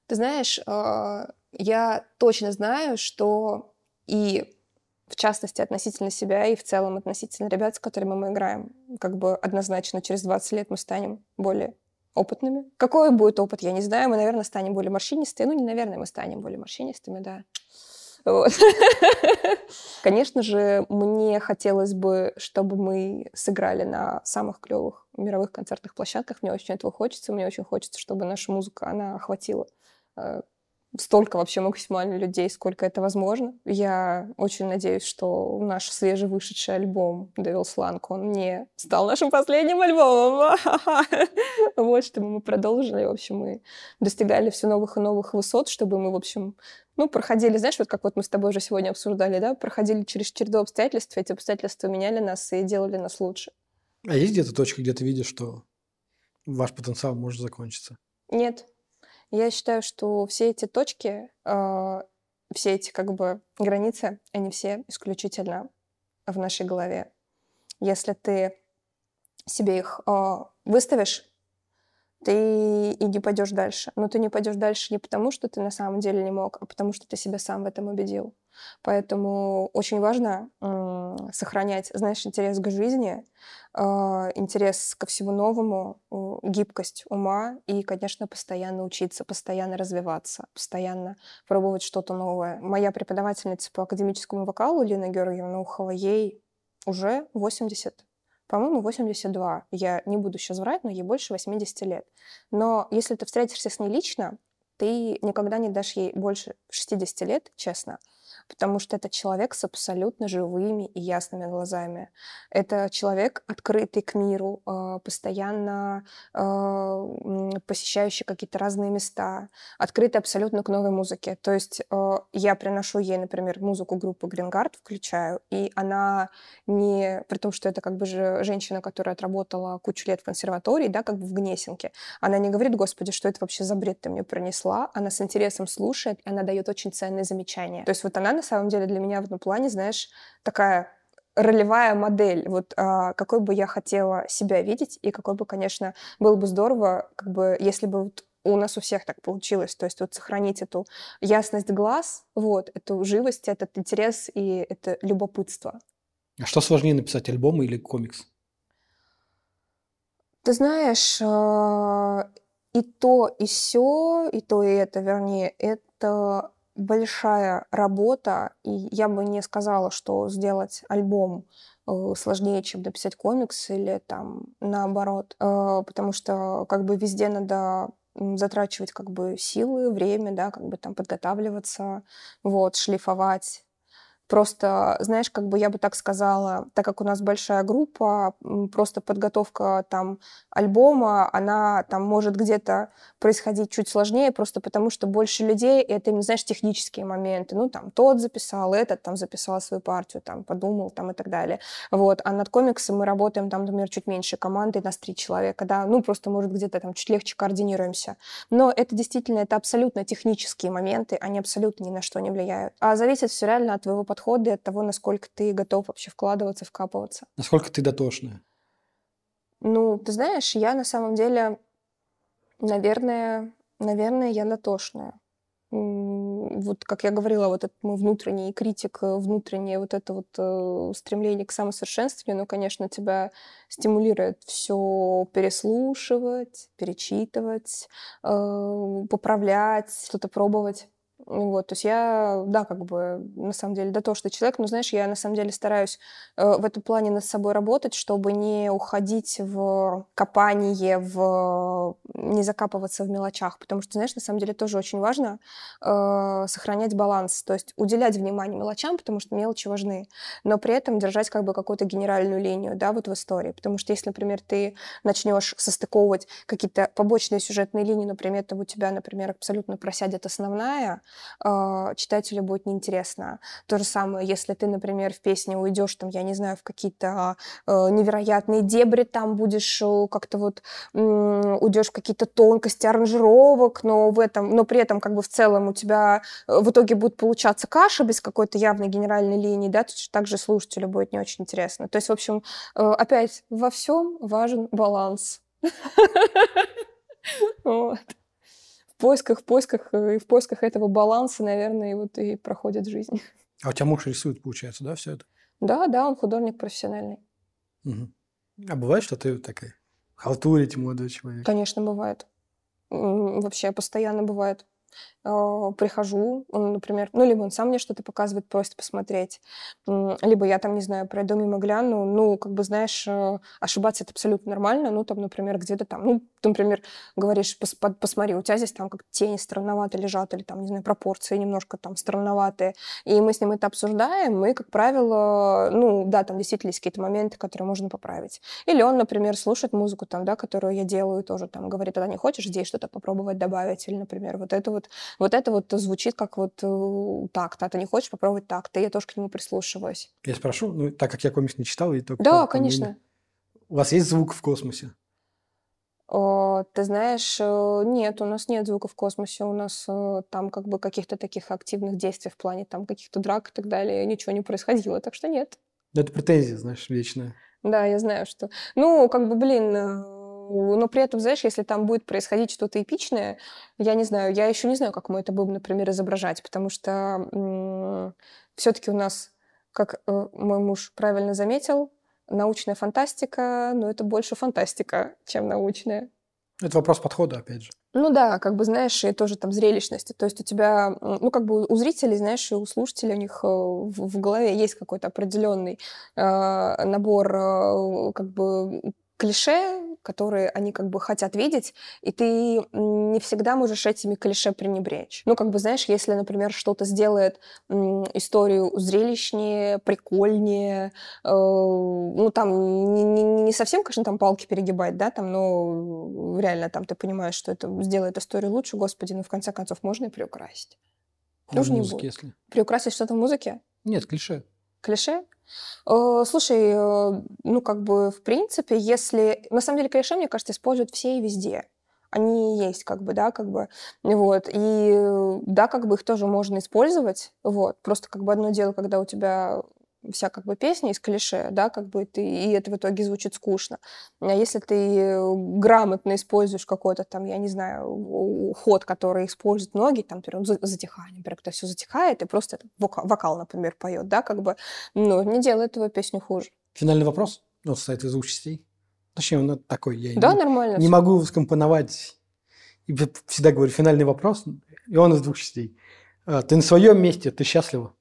Ты знаешь, а, я точно знаю, что и в частности, относительно себя и в целом относительно ребят, с которыми мы играем. Как бы однозначно через 20 лет мы станем более опытными. Какой будет опыт, я не знаю. Мы, наверное, станем более морщинистыми. Ну, не наверное, мы станем более морщинистыми, да. Вот. Конечно же, мне хотелось бы, чтобы мы сыграли на самых клевых мировых концертных площадках. Мне очень этого хочется. Мне очень хочется, чтобы наша музыка, она охватила э, столько вообще максимально людей, сколько это возможно. Я очень надеюсь, что наш свежевышедший альбом Devil's Slang, он не стал нашим последним альбомом. Вот, чтобы мы продолжили, в общем, мы достигали все новых и новых высот, чтобы мы, в общем, ну, проходили, знаешь, вот как вот мы с тобой уже сегодня обсуждали, да, проходили через череду обстоятельств, эти обстоятельства меняли нас и делали нас лучше. А есть где-то точка, где ты видишь, что ваш потенциал может закончиться? Нет, я считаю, что все эти точки, э, все эти как бы границы, они все исключительно в нашей голове. Если ты себе их э, выставишь, ты и не пойдешь дальше. Но ты не пойдешь дальше не потому, что ты на самом деле не мог, а потому что ты себя сам в этом убедил. Поэтому очень важно э, сохранять, знаешь, интерес к жизни, интерес ко всему новому, гибкость ума и, конечно, постоянно учиться, постоянно развиваться, постоянно пробовать что-то новое. Моя преподавательница по академическому вокалу Лина Георгиевна Ухова, ей уже 80 по-моему, 82. Я не буду сейчас врать, но ей больше 80 лет. Но если ты встретишься с ней лично, ты никогда не дашь ей больше 60 лет, честно потому что это человек с абсолютно живыми и ясными глазами. Это человек, открытый к миру, а, постоянно а, посещающий какие-то разные места, открытый абсолютно к новой музыке. То есть а, я приношу ей, например, музыку группы Грингард, включаю, и она не... При том, что это как бы же женщина, которая отработала кучу лет в консерватории, да, как бы в Гнесинке, она не говорит, господи, что это вообще за бред ты мне принесла, она с интересом слушает, и она дает очень ценные замечания. То есть вот она на самом деле для меня в этом плане, знаешь, такая ролевая модель, вот а, какой бы я хотела себя видеть, и какой бы, конечно, было бы здорово, как бы, если бы вот у нас у всех так получилось, то есть вот сохранить эту ясность глаз, вот, эту живость, этот интерес и это любопытство. А что сложнее написать, альбом или комикс? Ты знаешь, а, и то, и все, и то, и это, вернее, это большая работа, и я бы не сказала, что сделать альбом э, сложнее, чем написать комикс или там наоборот, э, потому что как бы везде надо затрачивать как бы силы, время, да, как бы там подготавливаться, вот, шлифовать Просто, знаешь, как бы я бы так сказала, так как у нас большая группа, просто подготовка там альбома, она там может где-то происходить чуть сложнее, просто потому что больше людей, и это, знаешь, технические моменты. Ну, там, тот записал, этот там записал свою партию, там, подумал, там, и так далее. Вот. А над комиксом мы работаем, там, например, чуть меньше команды, нас три человека, да, ну, просто, может, где-то там чуть легче координируемся. Но это действительно, это абсолютно технические моменты, они абсолютно ни на что не влияют. А зависит все реально от твоего подхода и от того, насколько ты готов вообще вкладываться, вкапываться. Насколько ты дотошная? Ну, ты знаешь, я на самом деле, наверное, наверное, я дотошная. Вот, как я говорила, вот этот мой внутренний критик, э, внутреннее вот это вот э, стремление к самосовершенствованию, ну, конечно, тебя стимулирует все переслушивать, перечитывать, э, поправлять, что-то пробовать. Вот, то есть я, да, как бы, на самом деле, дотошный человек, но, знаешь, я, на самом деле, стараюсь э, в этом плане над собой работать, чтобы не уходить в копание, в... не закапываться в мелочах, потому что, знаешь, на самом деле тоже очень важно э, сохранять баланс, то есть уделять внимание мелочам, потому что мелочи важны, но при этом держать как бы какую-то генеральную линию, да, вот в истории, потому что если, например, ты начнешь состыковывать какие-то побочные сюжетные линии, например, то у тебя, например, абсолютно просядет основная, э, читателю будет неинтересно. То же самое, если ты, например, в песне уйдешь, там, я не знаю, в какие-то э, невероятные дебри, там будешь э, как-то вот уйдешь в какие-то тонкости аранжировок, но в этом, но при этом как бы в целом у тебя э, в итоге будет получаться каша без какой-то явной генеральной линии, да, также слушателю будет не очень интересно. То есть, в общем, э, опять во всем важен баланс. Вот поисках, в поисках, э, и в поисках этого баланса, наверное, и вот и проходит жизнь. А у тебя муж рисует, получается, да, все это? Да, да, он художник профессиональный. Угу. А бывает, что ты такая халтурить молодой человек? Конечно, бывает. Вообще постоянно бывает. А, прихожу, он, например, ну, либо он сам мне что-то показывает, просит посмотреть, либо я там, не знаю, пройду мимо гляну, ну, как бы, знаешь, э, ошибаться это абсолютно нормально, ну, там, например, где-то там, ну, ты, например, говоришь, пос посмотри, у тебя здесь там как тени странновато лежат, или там, не знаю, пропорции немножко там странноватые, и мы с ним это обсуждаем, и, как правило, ну, да, там действительно есть какие-то моменты, которые можно поправить. Или он, например, слушает музыку там, да, которую я делаю, тоже там говорит, тогда не хочешь здесь что-то попробовать добавить, или, например, вот это вот вот это вот звучит как вот э, так-то, а ты не хочешь попробовать так-то, я тоже к нему прислушиваюсь. Я спрошу, ну, так как я комикс не читал, и только... Да, конечно. У вас есть звук в космосе? О, ты знаешь, э, нет, у нас нет звука в космосе, у нас э, там как бы каких-то таких активных действий в плане там каких-то драк и так далее, ничего не происходило, так что нет. Это претензия, знаешь, вечная. Да, я знаю, что... Ну, как бы, блин, но при этом, знаешь, если там будет происходить что-то эпичное, я не знаю, я еще не знаю, как мы это будем, например, изображать, потому что все-таки у нас, как э, мой муж правильно заметил, научная фантастика, но это больше фантастика, чем научная. Это вопрос подхода, опять же. Ну да, как бы, знаешь, и тоже там зрелищности. То есть у тебя, ну, как бы у зрителей, знаешь, и у слушателей у них э, в, в голове есть какой-то определенный э, набор э, как бы клише, которые они как бы хотят видеть, и ты не всегда можешь этими клише пренебречь. Ну, как бы, знаешь, если, например, что-то сделает историю зрелищнее, прикольнее, э, ну, там не, не, не совсем, конечно, там палки перегибать, да, там, но реально там ты понимаешь, что это сделает историю лучше, господи, ну, в конце концов, можно и приукрасить. Тоже не будет. Если... Приукрасить что-то в музыке? Нет, клише. Клише? Э, слушай, э, ну как бы в принципе, если... На самом деле клише, мне кажется, используют все и везде. Они есть, как бы, да, как бы, вот. И да, как бы их тоже можно использовать, вот. Просто как бы одно дело, когда у тебя вся как бы песня из клише, да, как бы ты, и это в итоге звучит скучно. А если ты грамотно используешь какой-то там, я не знаю, ход, который используют многие, там, например, затихание, например, кто все затихает, и просто вокал, вокал, например, поет, да, как бы, ну, не делает твою песню хуже. Финальный вопрос, ну, состоит из двух частей. Точнее, он такой, я да, не, нормально. не могу скомпоновать, и всегда говорю, финальный вопрос, и он из двух частей. А, ты на своем месте, ты счастлива?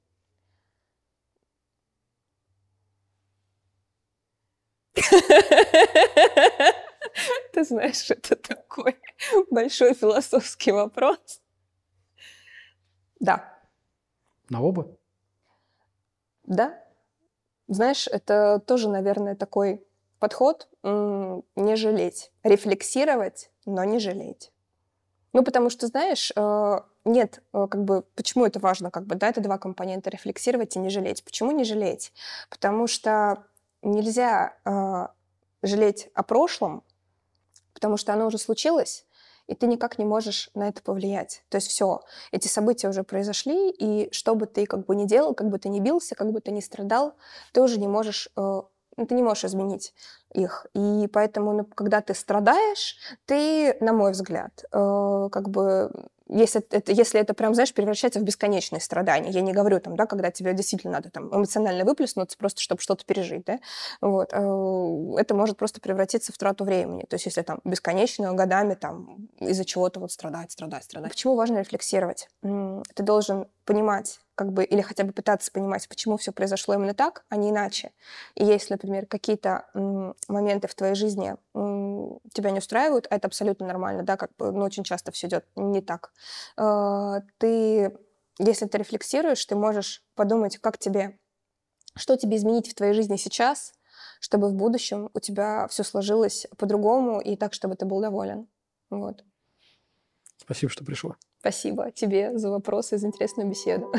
Ты знаешь, это такой большой философский вопрос. Да. На оба? Да. Знаешь, это тоже, наверное, такой подход не жалеть. Рефлексировать, но не жалеть. Ну, потому что, знаешь, э, нет, э, как бы, почему это важно, как бы, да, это два компонента, рефлексировать и не жалеть. Почему не жалеть? Потому что нельзя э, жалеть о прошлом, потому что оно уже случилось, и ты никак не можешь на это повлиять. То есть все, эти события уже произошли, и что бы ты как бы ни делал, как бы ты ни бился, как бы ты ни страдал, ты уже не можешь, э, ты не можешь изменить их. И поэтому, ну, когда ты страдаешь, ты, на мой взгляд, э, как бы если это, если это прям, знаешь, превращается в бесконечные страдания. Я не говорю там, да, когда тебе действительно надо там эмоционально выплеснуться, просто чтобы что-то пережить, да, вот, э, это может просто превратиться в трату времени. То есть если там бесконечно, годами там из-за чего-то вот страдать, страдать, страдать. Почему важно рефлексировать? Ты должен понимать, как бы, или хотя бы пытаться понимать, почему все произошло именно так, а не иначе. И если, например, какие-то моменты в твоей жизни тебя не устраивают, а это абсолютно нормально, да, как бы, но очень часто все идет не так. Э, ты, если ты рефлексируешь, ты можешь подумать, как тебе, что тебе изменить в твоей жизни сейчас, чтобы в будущем у тебя все сложилось по-другому и так, чтобы ты был доволен. Вот. Спасибо, что пришла. Спасибо тебе за вопросы и за интересную беседу.